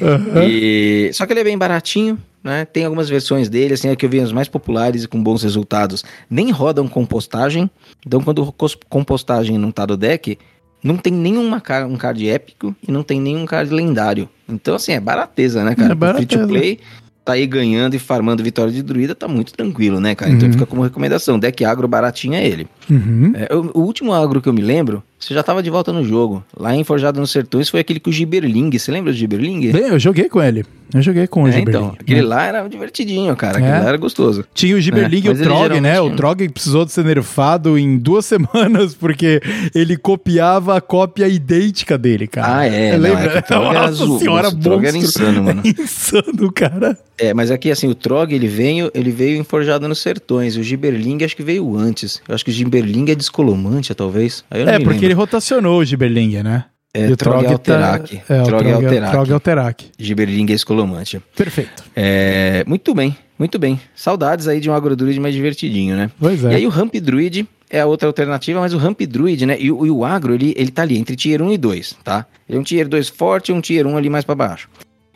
Speaker 3: E... Só que ele é bem baratinho, né? Tem algumas versões dele, assim, é que eu vi as mais populares e com bons resultados. Nem rodam compostagem. Então, quando compostagem não tá do deck, não tem nenhuma car um card épico e não tem nenhum card lendário. Então, assim, é barateza, né, cara?
Speaker 2: É
Speaker 3: Pro Free to
Speaker 2: barateza.
Speaker 3: play, tá aí ganhando e farmando vitória de druida, tá muito tranquilo, né, cara? Então
Speaker 2: Uhum.
Speaker 3: fica como recomendação. Deck agro baratinho é ele.
Speaker 2: Uhum.
Speaker 3: É, o, o último agro que eu me lembro, você já tava de volta no jogo. Lá em Forjado nos Sertões foi aquele com o Giberling. Você lembra do Giberling?
Speaker 2: Bem, eu joguei com ele. Eu joguei com o
Speaker 3: É,
Speaker 2: Gibberling.
Speaker 3: então, aquele
Speaker 2: né?
Speaker 3: lá era divertidinho, cara.
Speaker 2: É.
Speaker 3: Aquele lá era gostoso.
Speaker 2: Tinha o Gibberling
Speaker 3: É,
Speaker 2: e o
Speaker 3: ele
Speaker 2: Trog, né? O Trog precisou de ser nerfado em duas semanas porque ele copiava a cópia idêntica dele, cara.
Speaker 3: Ah, é. não,
Speaker 2: Lembra?
Speaker 3: é Trog era
Speaker 2: Nossa
Speaker 3: azul.
Speaker 2: senhora,
Speaker 3: o Trog era insano, mano.
Speaker 2: Insano, cara.
Speaker 3: É, mas aqui, assim, o Trog, ele veio, ele veio em Forjado nos Sertões. O Giberling acho que veio antes. Eu acho que o Giberling é descolomante, talvez. Aí eu não
Speaker 2: É,
Speaker 3: me
Speaker 2: porque ele
Speaker 3: lembro.
Speaker 2: rotacionou o Gibberling, né?
Speaker 3: É,
Speaker 2: E o
Speaker 3: Trog é Alterac.
Speaker 2: Tá... É,
Speaker 3: Trog é Alterac.
Speaker 2: Trog Alterac.
Speaker 3: Giberling é escolomante.
Speaker 2: Perfeito.
Speaker 3: É, muito bem, muito bem. Saudades aí de um agrodruid mais divertidinho, né?
Speaker 2: Pois
Speaker 3: E
Speaker 2: é.
Speaker 3: aí o Ramp Druid é a outra alternativa, mas o Ramp Druid, né? E, o- e o agro, ele, ele tá ali entre Tier 1 e 2, tá? Ele é um Tier 2 forte e um Tier 1 ali mais pra baixo.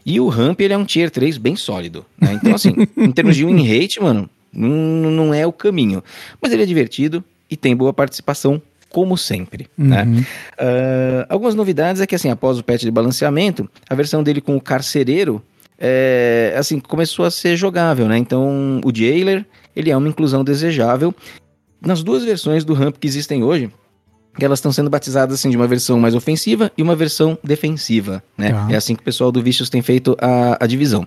Speaker 3: E o Ramp, ele é um Tier 3 bem sólido, né? Então, assim, em termos de win rate, mano, não, não é o caminho. Mas ele é divertido e tem boa participação como sempre, né?
Speaker 2: Uhum.
Speaker 3: Uh, algumas novidades é que, assim, após o patch de balanceamento, a versão dele com o carcereiro, é, assim, começou a ser jogável, né? Então, o Jailer, ele é uma inclusão desejável. Nas duas versões do ramp que existem hoje, que elas estão sendo batizadas assim de uma versão mais ofensiva e uma versão defensiva, né?
Speaker 2: Tá.
Speaker 3: É assim que o pessoal do Vicious tem feito a, a divisão.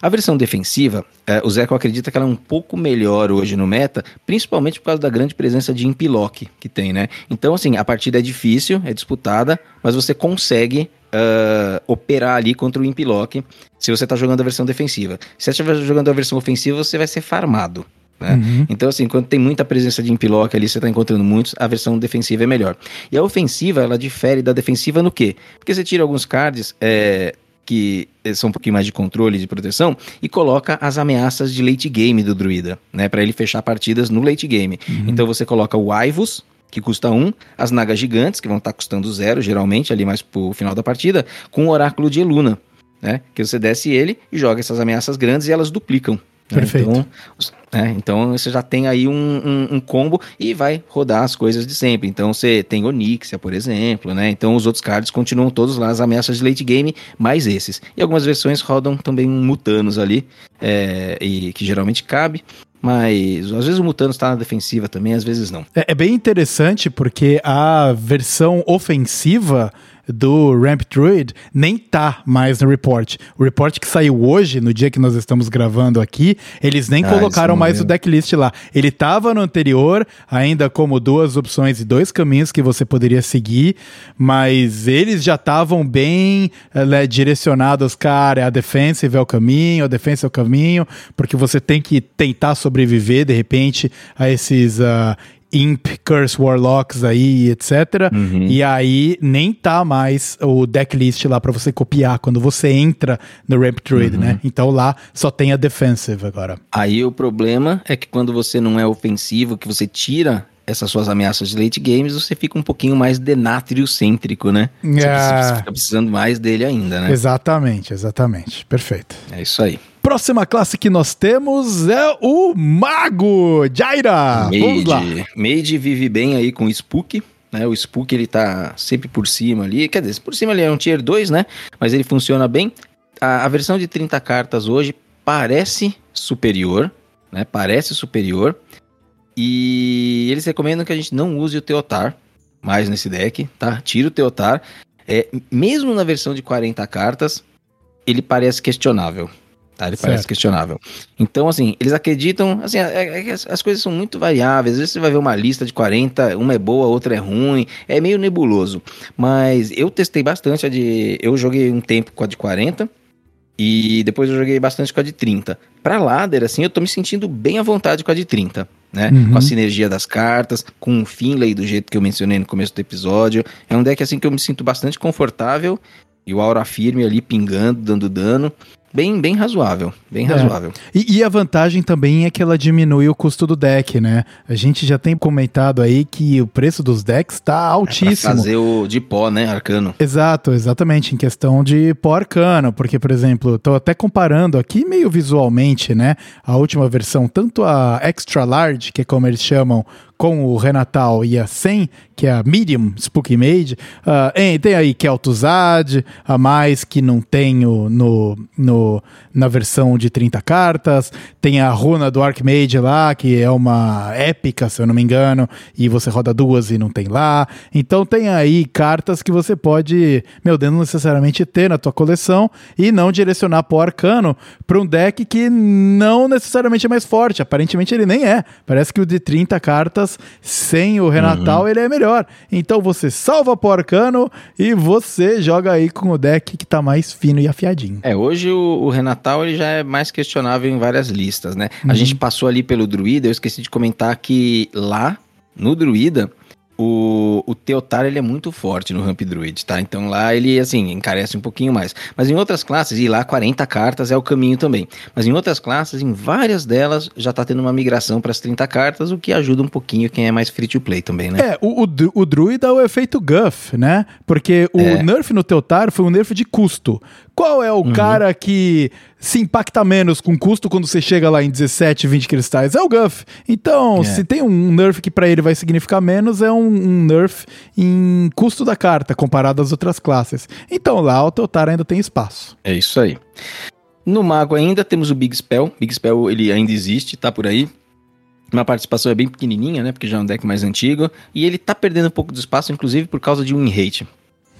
Speaker 3: A versão defensiva, é, o Zeco acredita que ela é um pouco melhor hoje no meta, principalmente por causa da grande presença de impilock que tem, né? Então, assim, a partida é difícil, é disputada, mas você consegue uh, operar ali contra o impilock se você está jogando a versão defensiva. Se você estiver jogando a versão ofensiva, você vai ser farmado. Né?
Speaker 2: Uhum.
Speaker 3: Então, assim, quando tem muita presença de impilock ali, você está encontrando muitos, a versão defensiva é melhor. E a ofensiva, ela difere da defensiva no quê? Porque você tira alguns cards é, que são um pouquinho mais de controle de proteção e coloca as ameaças de late game do druida, né? Para ele fechar partidas no late game.
Speaker 2: Uhum.
Speaker 3: Então você coloca o Aivus, que custa 1, um, as Nagas Gigantes, que vão estar tá custando zero, geralmente, ali mais pro final da partida, com o Oráculo de Eluna, né? Que você desce ele e joga essas ameaças grandes e elas duplicam. Né?
Speaker 2: Perfeito.
Speaker 3: Então, é, então você já tem aí um, um, um, combo e vai rodar as coisas de sempre. Então você tem Onixia, por exemplo, né? Então os outros cards continuam todos lá, as ameaças de late game, mais esses. E algumas versões rodam também um Mutanos ali, é, e que geralmente cabe. Mas às vezes o Mutano está na defensiva também, às vezes não.
Speaker 2: É, é bem interessante porque a versão ofensiva do Ramp Druid nem tá mais no report. O report que saiu hoje, no dia que nós estamos gravando aqui, eles nem
Speaker 3: Ah,
Speaker 2: colocaram mais o decklist lá. Ele tava no anterior, ainda como duas opções e dois caminhos que você poderia seguir, mas eles já estavam bem eh, né, direcionados, cara, a defensive é o caminho, a defensa é o caminho, porque você tem que tentar sobreviver, de repente, a esses... ah, Imp, Curse Warlocks aí, etc.
Speaker 3: Uhum.
Speaker 2: E aí nem tá mais o decklist lá pra você copiar quando você entra no Ramp Druid,
Speaker 3: Uhum.
Speaker 2: né? Então lá só tem a defensive agora.
Speaker 3: Aí o problema é que quando você não é ofensivo, que você tira essas suas ameaças de late games, você fica um pouquinho mais denátrio-cêntrico, né? Você
Speaker 2: É.
Speaker 3: precisa- fica precisando mais dele ainda, né?
Speaker 2: Exatamente, exatamente. Perfeito.
Speaker 3: É isso aí.
Speaker 2: Próxima classe que nós temos é o Mago Jaira. Vamos lá.
Speaker 3: Mage vive bem aí com o Spook. Né, o Spook ele tá sempre por cima ali. Quer dizer, por cima ele é um tier 2, né? Mas ele funciona bem. A, a versão de 30 cartas hoje parece superior. Né, parece superior. E eles recomendam que a gente não use o Teotar mais nesse deck, tá? Tira o Teotar. É, mesmo na versão de 40 cartas, ele parece questionável. Tá? Ele parece
Speaker 2: Certo.
Speaker 3: questionável. Então, assim, eles acreditam. Assim, é- é as coisas são muito variáveis. Às vezes você vai ver uma lista de 40, uma é boa, outra é ruim. É meio nebuloso. Mas eu testei bastante a de. Eu joguei um tempo com a de 40. E depois eu joguei bastante com a de 30. Pra ladder, assim, eu tô me sentindo bem à vontade com a de 30. Né?
Speaker 2: Uhum.
Speaker 3: Com a sinergia das cartas, com o Finlay do jeito que eu mencionei no começo do episódio. É um deck assim que eu me sinto bastante confortável. E o Aura firme ali pingando, dando dano. Bem, bem razoável. Bem
Speaker 2: É.
Speaker 3: razoável.
Speaker 2: E, e a vantagem também é que ela diminui o custo do deck, né? A gente já tem comentado aí que o preço dos decks tá
Speaker 3: Pra
Speaker 2: altíssimo.
Speaker 3: fazer o de pó, né, arcano.
Speaker 2: Exato, exatamente, em questão de pó arcano, porque, por exemplo, tô até comparando aqui meio visualmente, né, a última versão, tanto a Extra Large, que é como eles chamam, com o Renatal e a 100, que é a Medium Spooky Mage, ah, em- tem aí Kel'Thuzad, a mais que não tem o- no, no, na versão de 30 cartas, tem a runa do Archmage lá, que é uma épica, se eu não me engano, e você roda duas e não tem lá. Então tem aí cartas que você pode, meu Deus, não necessariamente ter na tua coleção e não direcionar pro arcano para um deck que não necessariamente é mais forte. Aparentemente ele nem é. Parece que o de 30 cartas sem o Renatal ele é melhor. Então você salva pro arcano e você joga aí com o deck que tá mais fino e afiadinho.
Speaker 3: É, hoje o, o Renatal ele já é mais questionável em várias listas, né?
Speaker 2: Uhum.
Speaker 3: A gente passou ali pelo Druida, eu esqueci de comentar que lá, no Druida, o, o Teotar ele é muito forte no Ramp Druid, tá? Então lá ele, assim, encarece um pouquinho mais. Mas em outras classes, e lá 40 cartas é o caminho também. Mas em outras classes, em várias delas, já tá tendo uma migração para as 30 cartas, o que ajuda um pouquinho quem é mais free to play também, né?
Speaker 2: É, o, o, o druida é o efeito Guff, né? Porque o
Speaker 3: É.
Speaker 2: nerf no Teotar foi um nerf de custo. Qual é o cara que se impacta menos com custo quando você chega lá em 17, 20 cristais é o Guff. Então,
Speaker 3: É.
Speaker 2: se tem um nerf que pra ele vai significar menos, é um, um nerf em custo da carta comparado às outras classes. Então lá o Teotar ainda tem espaço.
Speaker 3: É isso aí. No Mago ainda temos o Big Spell. Big Spell ele ainda existe, tá por aí. Uma participação é bem pequenininha, né? Porque já é um deck mais antigo. E ele tá perdendo um pouco de espaço, inclusive por causa de win rate.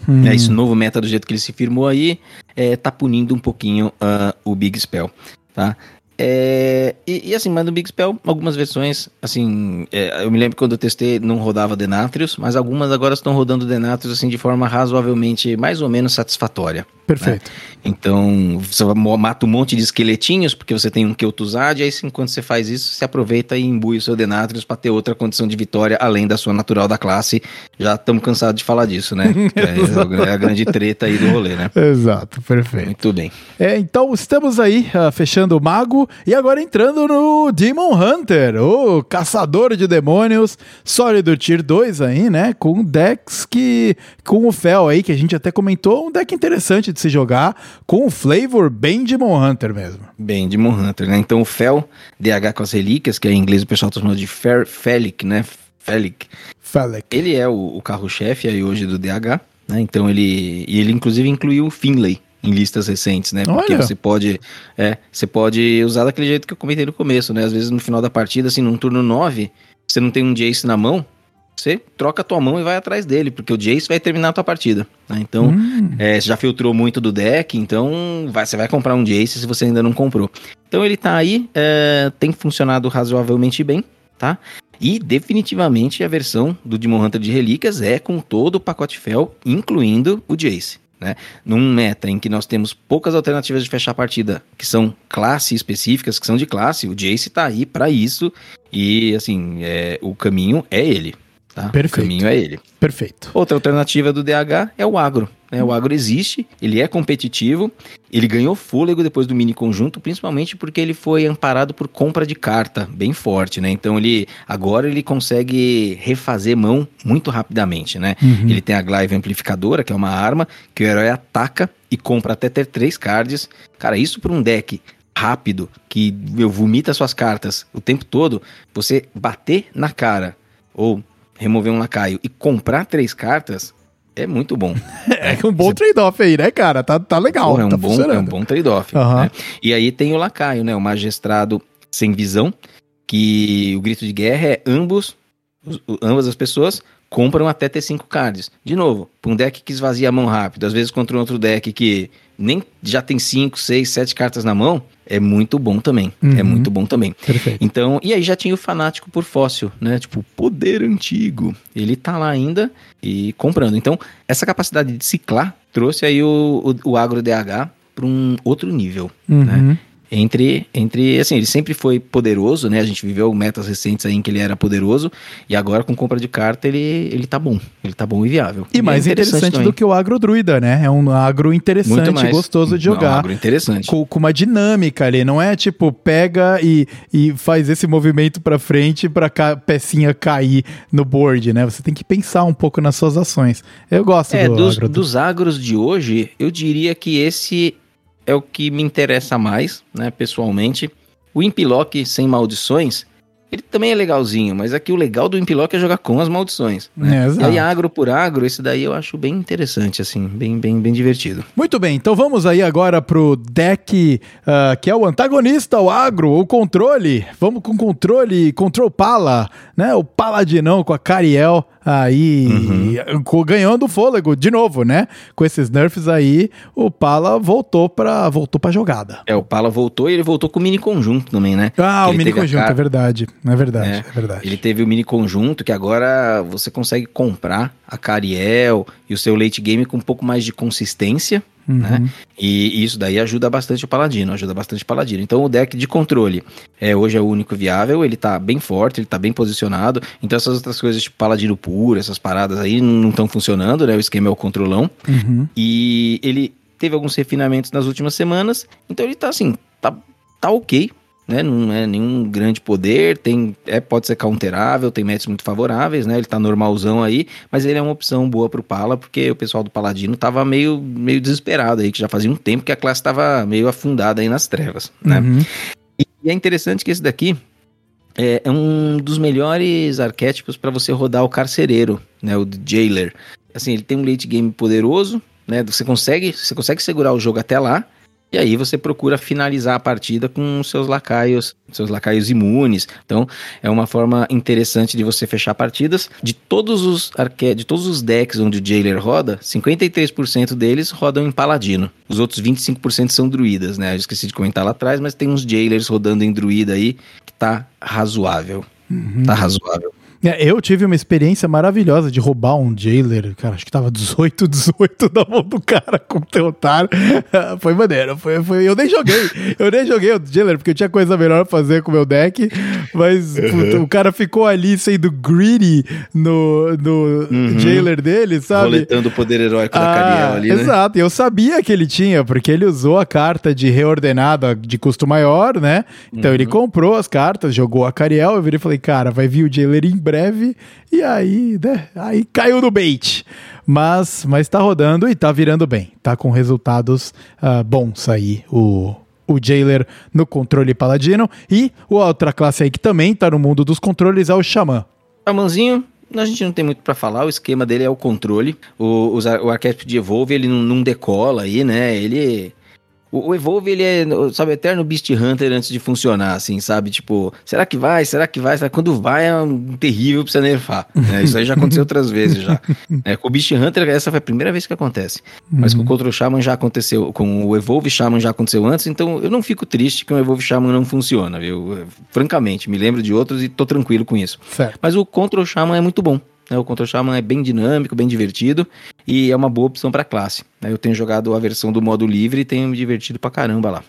Speaker 2: Hum.
Speaker 3: É, esse novo meta do jeito que ele se firmou aí, é, tá punindo um pouquinho ah, o Big Spell, tá? É, e, e assim, mas no Big Spell, algumas versões, assim, é, eu me lembro quando eu testei não rodava Denatrius, mas algumas agora estão rodando Denatrius assim de forma razoavelmente, mais ou menos satisfatória.
Speaker 2: Perfeito.
Speaker 3: Então, você mata um monte de esqueletinhos, porque você tem um Kel'Thuzad, e aí sim, quando você faz isso, você aproveita e imbui o seu Denatrius pra ter outra condição de vitória, além da sua natural da classe. Já estamos cansados de falar disso, né? é, é a grande treta aí do rolê, né?
Speaker 2: Exato, perfeito.
Speaker 3: Muito bem.
Speaker 2: É, então estamos aí ah, fechando o Mago e agora entrando no Demon Hunter, o caçador de demônios, sólido Tier 2 aí, né? Com decks que. com o Fel aí, que a gente até comentou, um deck interessante de se jogar, com um flavor bem Demon Hunter mesmo.
Speaker 3: Bem, Demon Hunter, né? Então o Fel, DH com as relíquias, que é em inglês o pessoal tá chamando de Fer, Felic, né? Felic.
Speaker 2: Felec.
Speaker 3: Ele é o, o carro-chefe aí hoje do DH, né? Então ele. E ele inclusive incluiu o Finlay em listas recentes, né? Porque
Speaker 2: Olha.
Speaker 3: você pode. É, você pode usar daquele jeito que eu comentei no começo, né? Às vezes no final da partida, assim, num turno 9, você não tem um Jace na mão, você troca a tua mão e vai atrás dele, porque o Jace vai terminar a tua partida. né? Então,
Speaker 2: Hum,
Speaker 3: é, você já filtrou muito do deck, então vai, você vai comprar um Jace se você ainda não comprou. Então ele tá aí, é, tem funcionado razoavelmente bem, tá? E definitivamente a versão do Demon Hunter de Relíquias é com todo o pacote Fel, incluindo o Jace. Né? Num meta em que nós temos poucas alternativas de fechar a partida, que são classe específicas, que são de classe, o Jace tá aí pra isso. E assim, é, o caminho é ele. Tá?
Speaker 2: Perfeito.
Speaker 3: O caminho é ele.
Speaker 2: perfeito.
Speaker 3: Outra alternativa do DH é o agro. Né? O agro existe, ele é competitivo, ele ganhou fôlego depois do mini conjunto, principalmente porque ele foi amparado por compra de carta, bem forte, né? Então ele agora ele consegue refazer mão muito rapidamente, né?
Speaker 2: Uhum.
Speaker 3: Ele tem a Glaive Amplificadora, que é uma arma que o herói ataca e compra até ter três cards. Cara, isso para um deck rápido, que meu, vomita suas cartas o tempo todo, você bater na cara ou remover um lacaio e comprar três cartas é muito bom.
Speaker 2: É um bom trade-off aí, né, cara? Tá, tá legal.
Speaker 3: Porra, é, um
Speaker 2: tá
Speaker 3: bom, é um bom trade-off.
Speaker 2: Aham.
Speaker 3: né? E aí tem o lacaio, né? O magistrado sem visão, que o grito de guerra é ambos, ambas as pessoas compram até ter cinco cards. De novo, pra um deck que esvazia a mão rápido, às vezes contra um outro deck que nem já tem cinco, seis, sete cartas na mão, é muito bom também. É
Speaker 2: Uhum.
Speaker 3: muito bom também.
Speaker 2: Perfeito.
Speaker 3: Então, e aí já tinha o fanático por fóssil, né? Tipo, poder antigo. Ele tá lá ainda e comprando. Então, essa capacidade de ciclar trouxe aí o, o, o agro DH para um outro nível.
Speaker 2: Uhum.
Speaker 3: Entre, entre, assim, ele sempre foi poderoso, né? A gente viveu metas recentes aí em que ele era poderoso. E agora, com compra de carta, ele, ele tá bom. Ele tá bom e viável.
Speaker 2: E mais
Speaker 3: é
Speaker 2: interessante,
Speaker 3: também.
Speaker 2: do que o agro druida, né? É um agro interessante, gostoso de
Speaker 3: Não,
Speaker 2: jogar.
Speaker 3: agro interessante.
Speaker 2: com, com uma dinâmica ali, não é tipo pega e, e faz esse movimento pra frente pra ca pecinha cair no board, né? Você tem que pensar um pouco nas suas ações. Eu gosto
Speaker 3: É,
Speaker 2: do
Speaker 3: dos,
Speaker 2: agro.
Speaker 3: dos agros de hoje, eu diria que esse é o que me interessa mais, né, pessoalmente. O Impilock sem maldições, ele também é legalzinho, mas aqui o legal do Impilock é jogar com as maldições. Né?
Speaker 2: É,
Speaker 3: e aí, agro por agro, esse daí eu acho bem interessante, assim, bem, bem, bem divertido.
Speaker 2: Muito bem, então vamos aí agora pro deck ah, que é o antagonista, o agro, o controle. Vamos com controle, control pala, né? O paladinão com a Cariel aí
Speaker 3: Uhum.
Speaker 2: ganhando fôlego de novo, né? Com esses nerfs aí, o pala voltou pra, voltou pra jogada.
Speaker 3: É, o Pala voltou e ele voltou com o mini conjunto também, né?
Speaker 2: Ah,
Speaker 3: Que
Speaker 2: o mini conjunto,
Speaker 3: cara-
Speaker 2: é verdade. É verdade, é,
Speaker 3: É,
Speaker 2: verdade.
Speaker 3: Ele teve o mini conjunto que agora você consegue comprar a Cariel e o seu late game com um pouco mais de consistência,
Speaker 2: Uhum.
Speaker 3: né? E isso daí ajuda bastante o Paladino, ajuda bastante o Paladino. Então o deck de controle é, hoje é o único viável, ele tá bem forte, ele tá bem posicionado. Então essas outras coisas, tipo Paladino puro, essas paradas aí não estão funcionando, né? O esquema é o controlão.
Speaker 2: Uhum.
Speaker 3: E ele teve alguns refinamentos nas últimas semanas, então ele tá assim, tá, tá ok, né? Não é nenhum grande poder, tem, é, pode ser counterável, tem matches muito favoráveis, né? Ele tá normalzão aí, mas ele é uma opção boa pro Pala, porque o pessoal do Paladino tava meio, meio desesperado aí, que já fazia um tempo que a classe tava meio afundada aí nas trevas, né?
Speaker 2: Uhum.
Speaker 3: E, e é interessante que esse daqui é, é um dos melhores arquétipos para você rodar o carcereiro, né? O Jailer. Assim, ele tem um late game poderoso, né? Você consegue, você consegue segurar o jogo até lá, e aí você procura finalizar a partida com seus lacaios, seus lacaios imunes. Então, é uma forma interessante de você fechar partidas. De todos os arque... de todos os decks onde o Jailer roda, 53% deles rodam em paladino. Os outros 25% são druidas, né? Eu esqueci de comentar lá atrás, mas tem uns Jailers rodando em druida aí que tá razoável.
Speaker 2: Uhum.
Speaker 3: Tá razoável.
Speaker 2: É, eu tive uma experiência maravilhosa de roubar um jailer, cara, acho que tava 18, 18 na mão do cara com o Teotar. foi maneiro, foi, foi, eu nem joguei, eu nem joguei o jailer, porque eu tinha coisa melhor pra fazer com o meu deck, mas
Speaker 3: Uhum.
Speaker 2: puta, o cara ficou ali sendo greedy no, no
Speaker 3: Uhum.
Speaker 2: jailer dele, sabe?
Speaker 3: Roletando o poder heróico da Cariel ali, né?
Speaker 2: Ah, Exato, e eu sabia que ele tinha, porque ele usou a carta de reordenada de custo maior, né? Então
Speaker 3: Uhum.
Speaker 2: ele comprou as cartas, jogou a Cariel, eu virei e falei, cara, vai vir o jailer em breve, e aí, né? Aí caiu no bait. Mas, mas tá rodando e tá virando bem. Tá com resultados ah, bons aí, o, o Jailer no controle paladino. E outra classe aí que também tá no mundo dos controles é o Xamã.
Speaker 3: Xamãzinho, a gente não tem muito pra falar, o esquema dele é o controle. O, ar- o arquétipo de Evolve, ele não, não decola aí, né? Ele. O, Evolve, ele é, sabe, eterno Beast Hunter antes de funcionar, assim, sabe? Tipo, será que vai? Será que vai? Será que Quando vai é um terrível pra você nerfar. né? Isso aí já aconteceu outras vezes já. É, com o Beast Hunter, essa foi a primeira vez que acontece. Mas com o Control Shaman já aconteceu, com o Evolve Shaman já aconteceu antes, então eu não fico triste que o Evolve Shaman não funciona, viu? Francamente, me lembro de outros e tô tranquilo com isso.
Speaker 2: Certo.
Speaker 3: Mas o Control Shaman é muito bom. Né? O Control Shaman é bem dinâmico, bem divertido e é uma boa opção para classe. né? Eu tenho jogado a versão do modo livre e tenho me divertido pra caramba lá.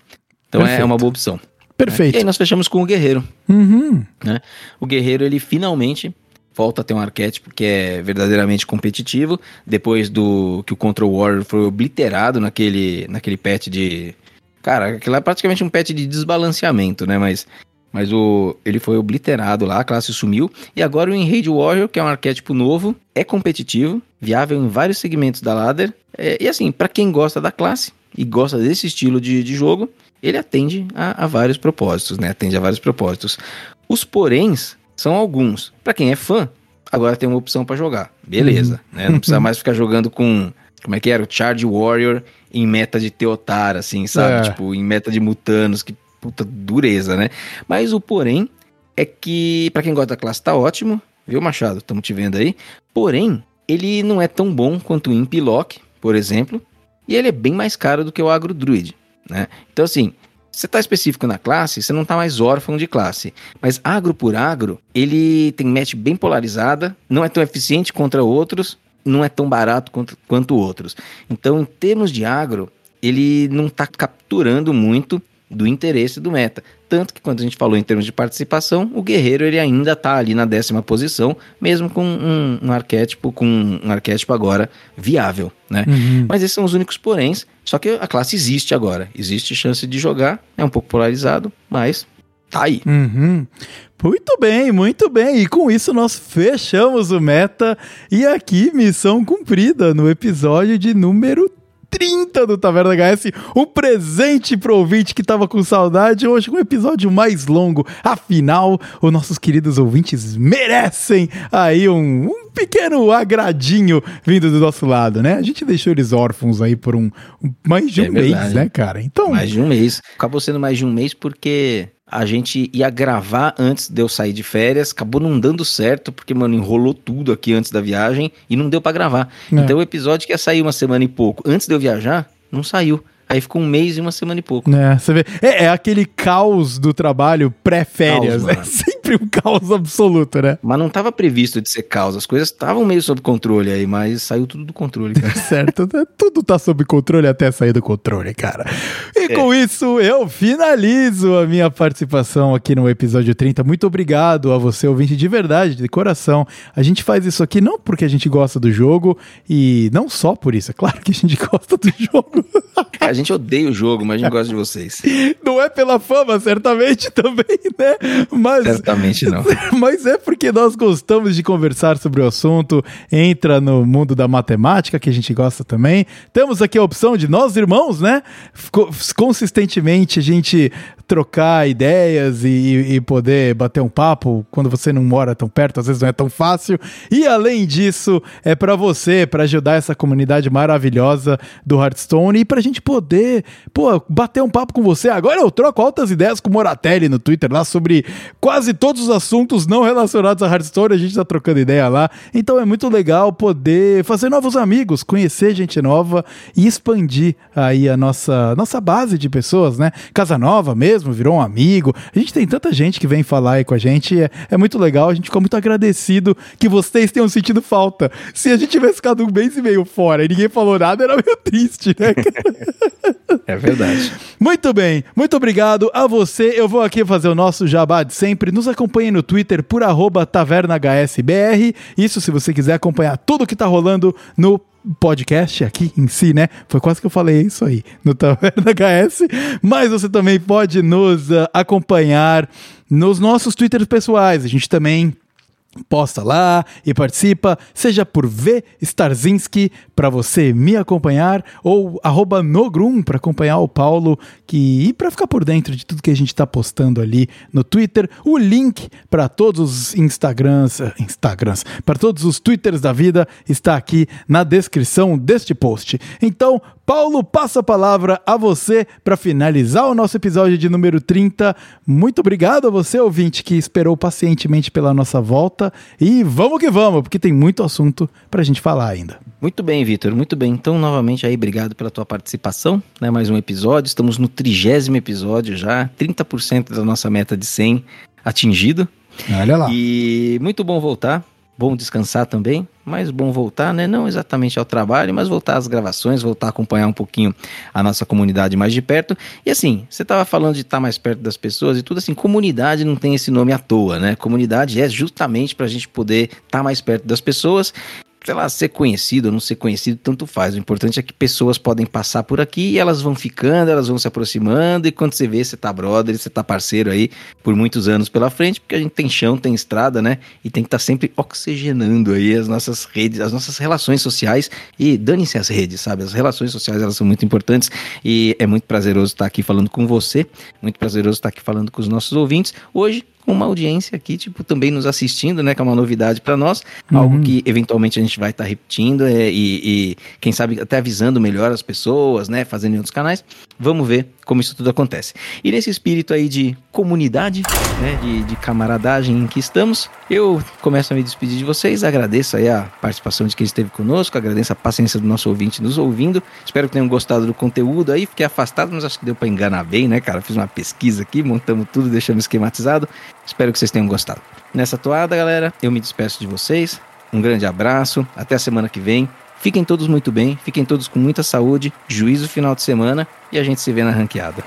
Speaker 3: Então é
Speaker 2: Perfeito.
Speaker 3: uma boa opção.
Speaker 2: Perfeito.
Speaker 3: E aí nós fechamos com o Guerreiro.
Speaker 2: Uhum.
Speaker 3: né? O Guerreiro, ele finalmente volta a ter um arquétipo que é verdadeiramente competitivo, depois do que o Control Warrior foi obliterado naquele, naquele patch de... Cara, aquilo é praticamente um patch de desbalanceamento, né? Mas, mas o, ele foi obliterado lá, a classe sumiu. E agora o Enrage Warrior, que é um arquétipo novo, é competitivo, viável em vários segmentos da ladder. É, e assim, pra quem gosta da classe e gosta desse estilo de, de jogo, ele atende a, a vários propósitos, né? Atende a vários propósitos. Os poréns são alguns. Pra quem é fã, agora tem uma opção pra jogar. Beleza, né? Não precisa mais ficar jogando com como é que era? O Charge Warrior em meta de Teotar, assim, sabe?
Speaker 2: É.
Speaker 3: Tipo, em meta de Mutanos, que puta dureza, né? Mas o porém é que pra quem gosta da classe tá ótimo, viu, Machado? Estamos te vendo aí. Porém, ele não é tão bom quanto o Imp Lock, por exemplo, e ele é bem mais caro do que o Agro Druid, né? Então, assim, você tá específico na classe, você não tá mais órfão de classe. Mas agro por agro, ele tem match bem polarizada, não é tão eficiente contra outros, não é tão barato quanto, quanto outros. Então, em termos de agro, ele não tá capturando muito do interesse do meta. Tanto que quando a gente falou em termos de participação, o guerreiro ele ainda tá ali na décima posição, mesmo com um, um arquétipo, com um arquétipo agora viável, né?
Speaker 2: Uhum.
Speaker 3: Mas esses são os únicos poréns. Só que a classe existe agora. Existe chance de jogar. É um pouco polarizado, mas tá aí.
Speaker 2: Uhum. Muito bem, muito bem. E com isso nós fechamos o meta. E aqui, missão cumprida no episódio de número 30 do Taverna HS. Um presente pro ouvinte que tava com saudade. Hoje um episódio mais longo. Afinal, os nossos queridos ouvintes merecem aí um, um pequeno agradinho vindo do nosso lado, né? A gente deixou eles órfãos aí por um, um- mais de um
Speaker 3: É
Speaker 2: mês,
Speaker 3: verdade.
Speaker 2: né, cara? Então,
Speaker 3: Mais de um mês. Acabou sendo mais de um mês porque a gente ia gravar antes de eu sair de férias. Acabou não dando certo, porque, mano, enrolou tudo aqui antes da viagem e não deu pra gravar.
Speaker 2: É.
Speaker 3: Então o episódio que ia sair uma semana e pouco antes de eu viajar, não saiu. Aí ficou um mês e uma semana e pouco.
Speaker 2: É, você vê. É, é aquele caos do trabalho pré-férias,
Speaker 3: Caos,
Speaker 2: né? sempre um caos absoluto, né?
Speaker 3: Mas não estava previsto de ser caos. As coisas estavam meio sob controle aí, mas saiu tudo do controle, cara.
Speaker 2: certo, né? tudo tá sob controle até sair do controle, cara. E é. com isso, eu finalizo a minha participação aqui no episódio 30. Muito obrigado a você, ouvinte, de verdade, de coração. A gente faz isso aqui não porque a gente gosta do jogo e não só por isso, é claro que a gente gosta do jogo.
Speaker 3: a gente odeia o jogo, mas a gente gosta de vocês.
Speaker 2: Não é pela fama, certamente também, né?
Speaker 3: Mas, certamente não.
Speaker 2: Mas é porque nós gostamos de conversar sobre o assunto, entra no mundo da matemática, que a gente gosta também. Temos aqui a opção de nós irmãos, né? Consistentemente a gente trocar ideias e, e, poder bater um papo quando você não mora tão perto, às vezes não é tão fácil. E além disso, é para você, para ajudar essa comunidade maravilhosa do Hearthstone e pra gente poder, pô, bater um papo com você. Agora eu troco altas ideias com o Moratelli no Twitter lá sobre quase todos os assuntos não relacionados a Hearthstone, a gente tá trocando ideia lá. Então é muito legal poder fazer novos amigos, conhecer gente nova e expandir aí a nossa nossa base de pessoas, né? Casa Nova mesmo mesmo, virou um amigo. A gente tem tanta gente que vem falar aí com a gente, é, é muito legal, a gente fica muito agradecido que vocês tenham sentido falta. Se a gente tivesse ficado um mês e meio fora e ninguém falou nada, era meio triste, né?
Speaker 3: é verdade.
Speaker 2: Muito bem, muito obrigado a você. Eu vou aqui fazer o nosso jabá de sempre. Nos acompanhe no Twitter por arroba tavernahsbr. Isso se você quiser acompanhar tudo que tá rolando no podcast aqui em si, né? Foi quase que eu falei isso aí no Taverna HS. Mas você também pode nos uh, acompanhar nos nossos Twitters pessoais. A gente também posta lá e participa, seja por V Starzinski para você me acompanhar ou Nogrum para acompanhar o Paulo que, e para ficar por dentro de tudo que a gente está postando ali no Twitter. O link para todos os Instagrams, Instagrams, para todos os Twitters da vida está aqui na descrição deste post. Então, Paulo, passa a palavra a você para finalizar o nosso episódio de número 30. Muito obrigado a você, ouvinte, que esperou pacientemente pela nossa volta. E vamos que vamos, porque tem muito assunto para a gente falar ainda.
Speaker 3: Muito bem, Vitor, muito bem. Então, novamente aí, obrigado pela tua participação, né? Mais um episódio, estamos no trigésimo episódio já, 30% da nossa meta de 100 atingido.
Speaker 2: Olha lá.
Speaker 3: E muito bom voltar bom descansar também, mas bom voltar, né? Não exatamente ao trabalho, mas voltar às gravações, voltar a acompanhar um pouquinho a nossa comunidade mais de perto. E assim, você estava falando de estar tá mais perto das pessoas e tudo assim, comunidade não tem esse nome à toa, né? Comunidade é justamente para a gente poder estar tá mais perto das pessoas sei lá, ser conhecido ou não ser conhecido, tanto faz. O importante é que pessoas podem passar por aqui e elas vão ficando, elas vão se aproximando, e quando você vê, você tá brother, você tá parceiro aí por muitos anos pela frente, porque a gente tem chão, tem estrada, né? E tem que estar tá sempre oxigenando aí as nossas redes, as nossas relações sociais. E dane-se as redes, sabe? As relações sociais, elas são muito importantes e é muito prazeroso estar aqui falando com você, muito prazeroso estar aqui falando com os nossos ouvintes. Hoje, uma audiência aqui, tipo, também nos assistindo, né? Que é uma novidade para nós, uhum. algo que eventualmente a gente vai estar tá repetindo é, e, e, quem sabe até avisando melhor as pessoas, né? Fazendo em outros canais. Vamos ver como isso tudo acontece. E nesse espírito aí de comunidade, né? De, de camaradagem em que estamos, eu começo a me despedir de vocês. Agradeço aí a participação de quem esteve conosco, agradeço a paciência do nosso ouvinte nos ouvindo. Espero que tenham gostado do conteúdo aí. Fiquei afastado, mas acho que deu para enganar bem, né, cara? Fiz uma pesquisa aqui, montamos tudo, deixamos esquematizado. Espero que vocês tenham gostado. Nessa toada, galera, eu me despeço de vocês. Um grande abraço, até a semana que vem. Fiquem todos muito bem, fiquem todos com muita saúde, juízo final de semana e a gente se vê na ranqueada.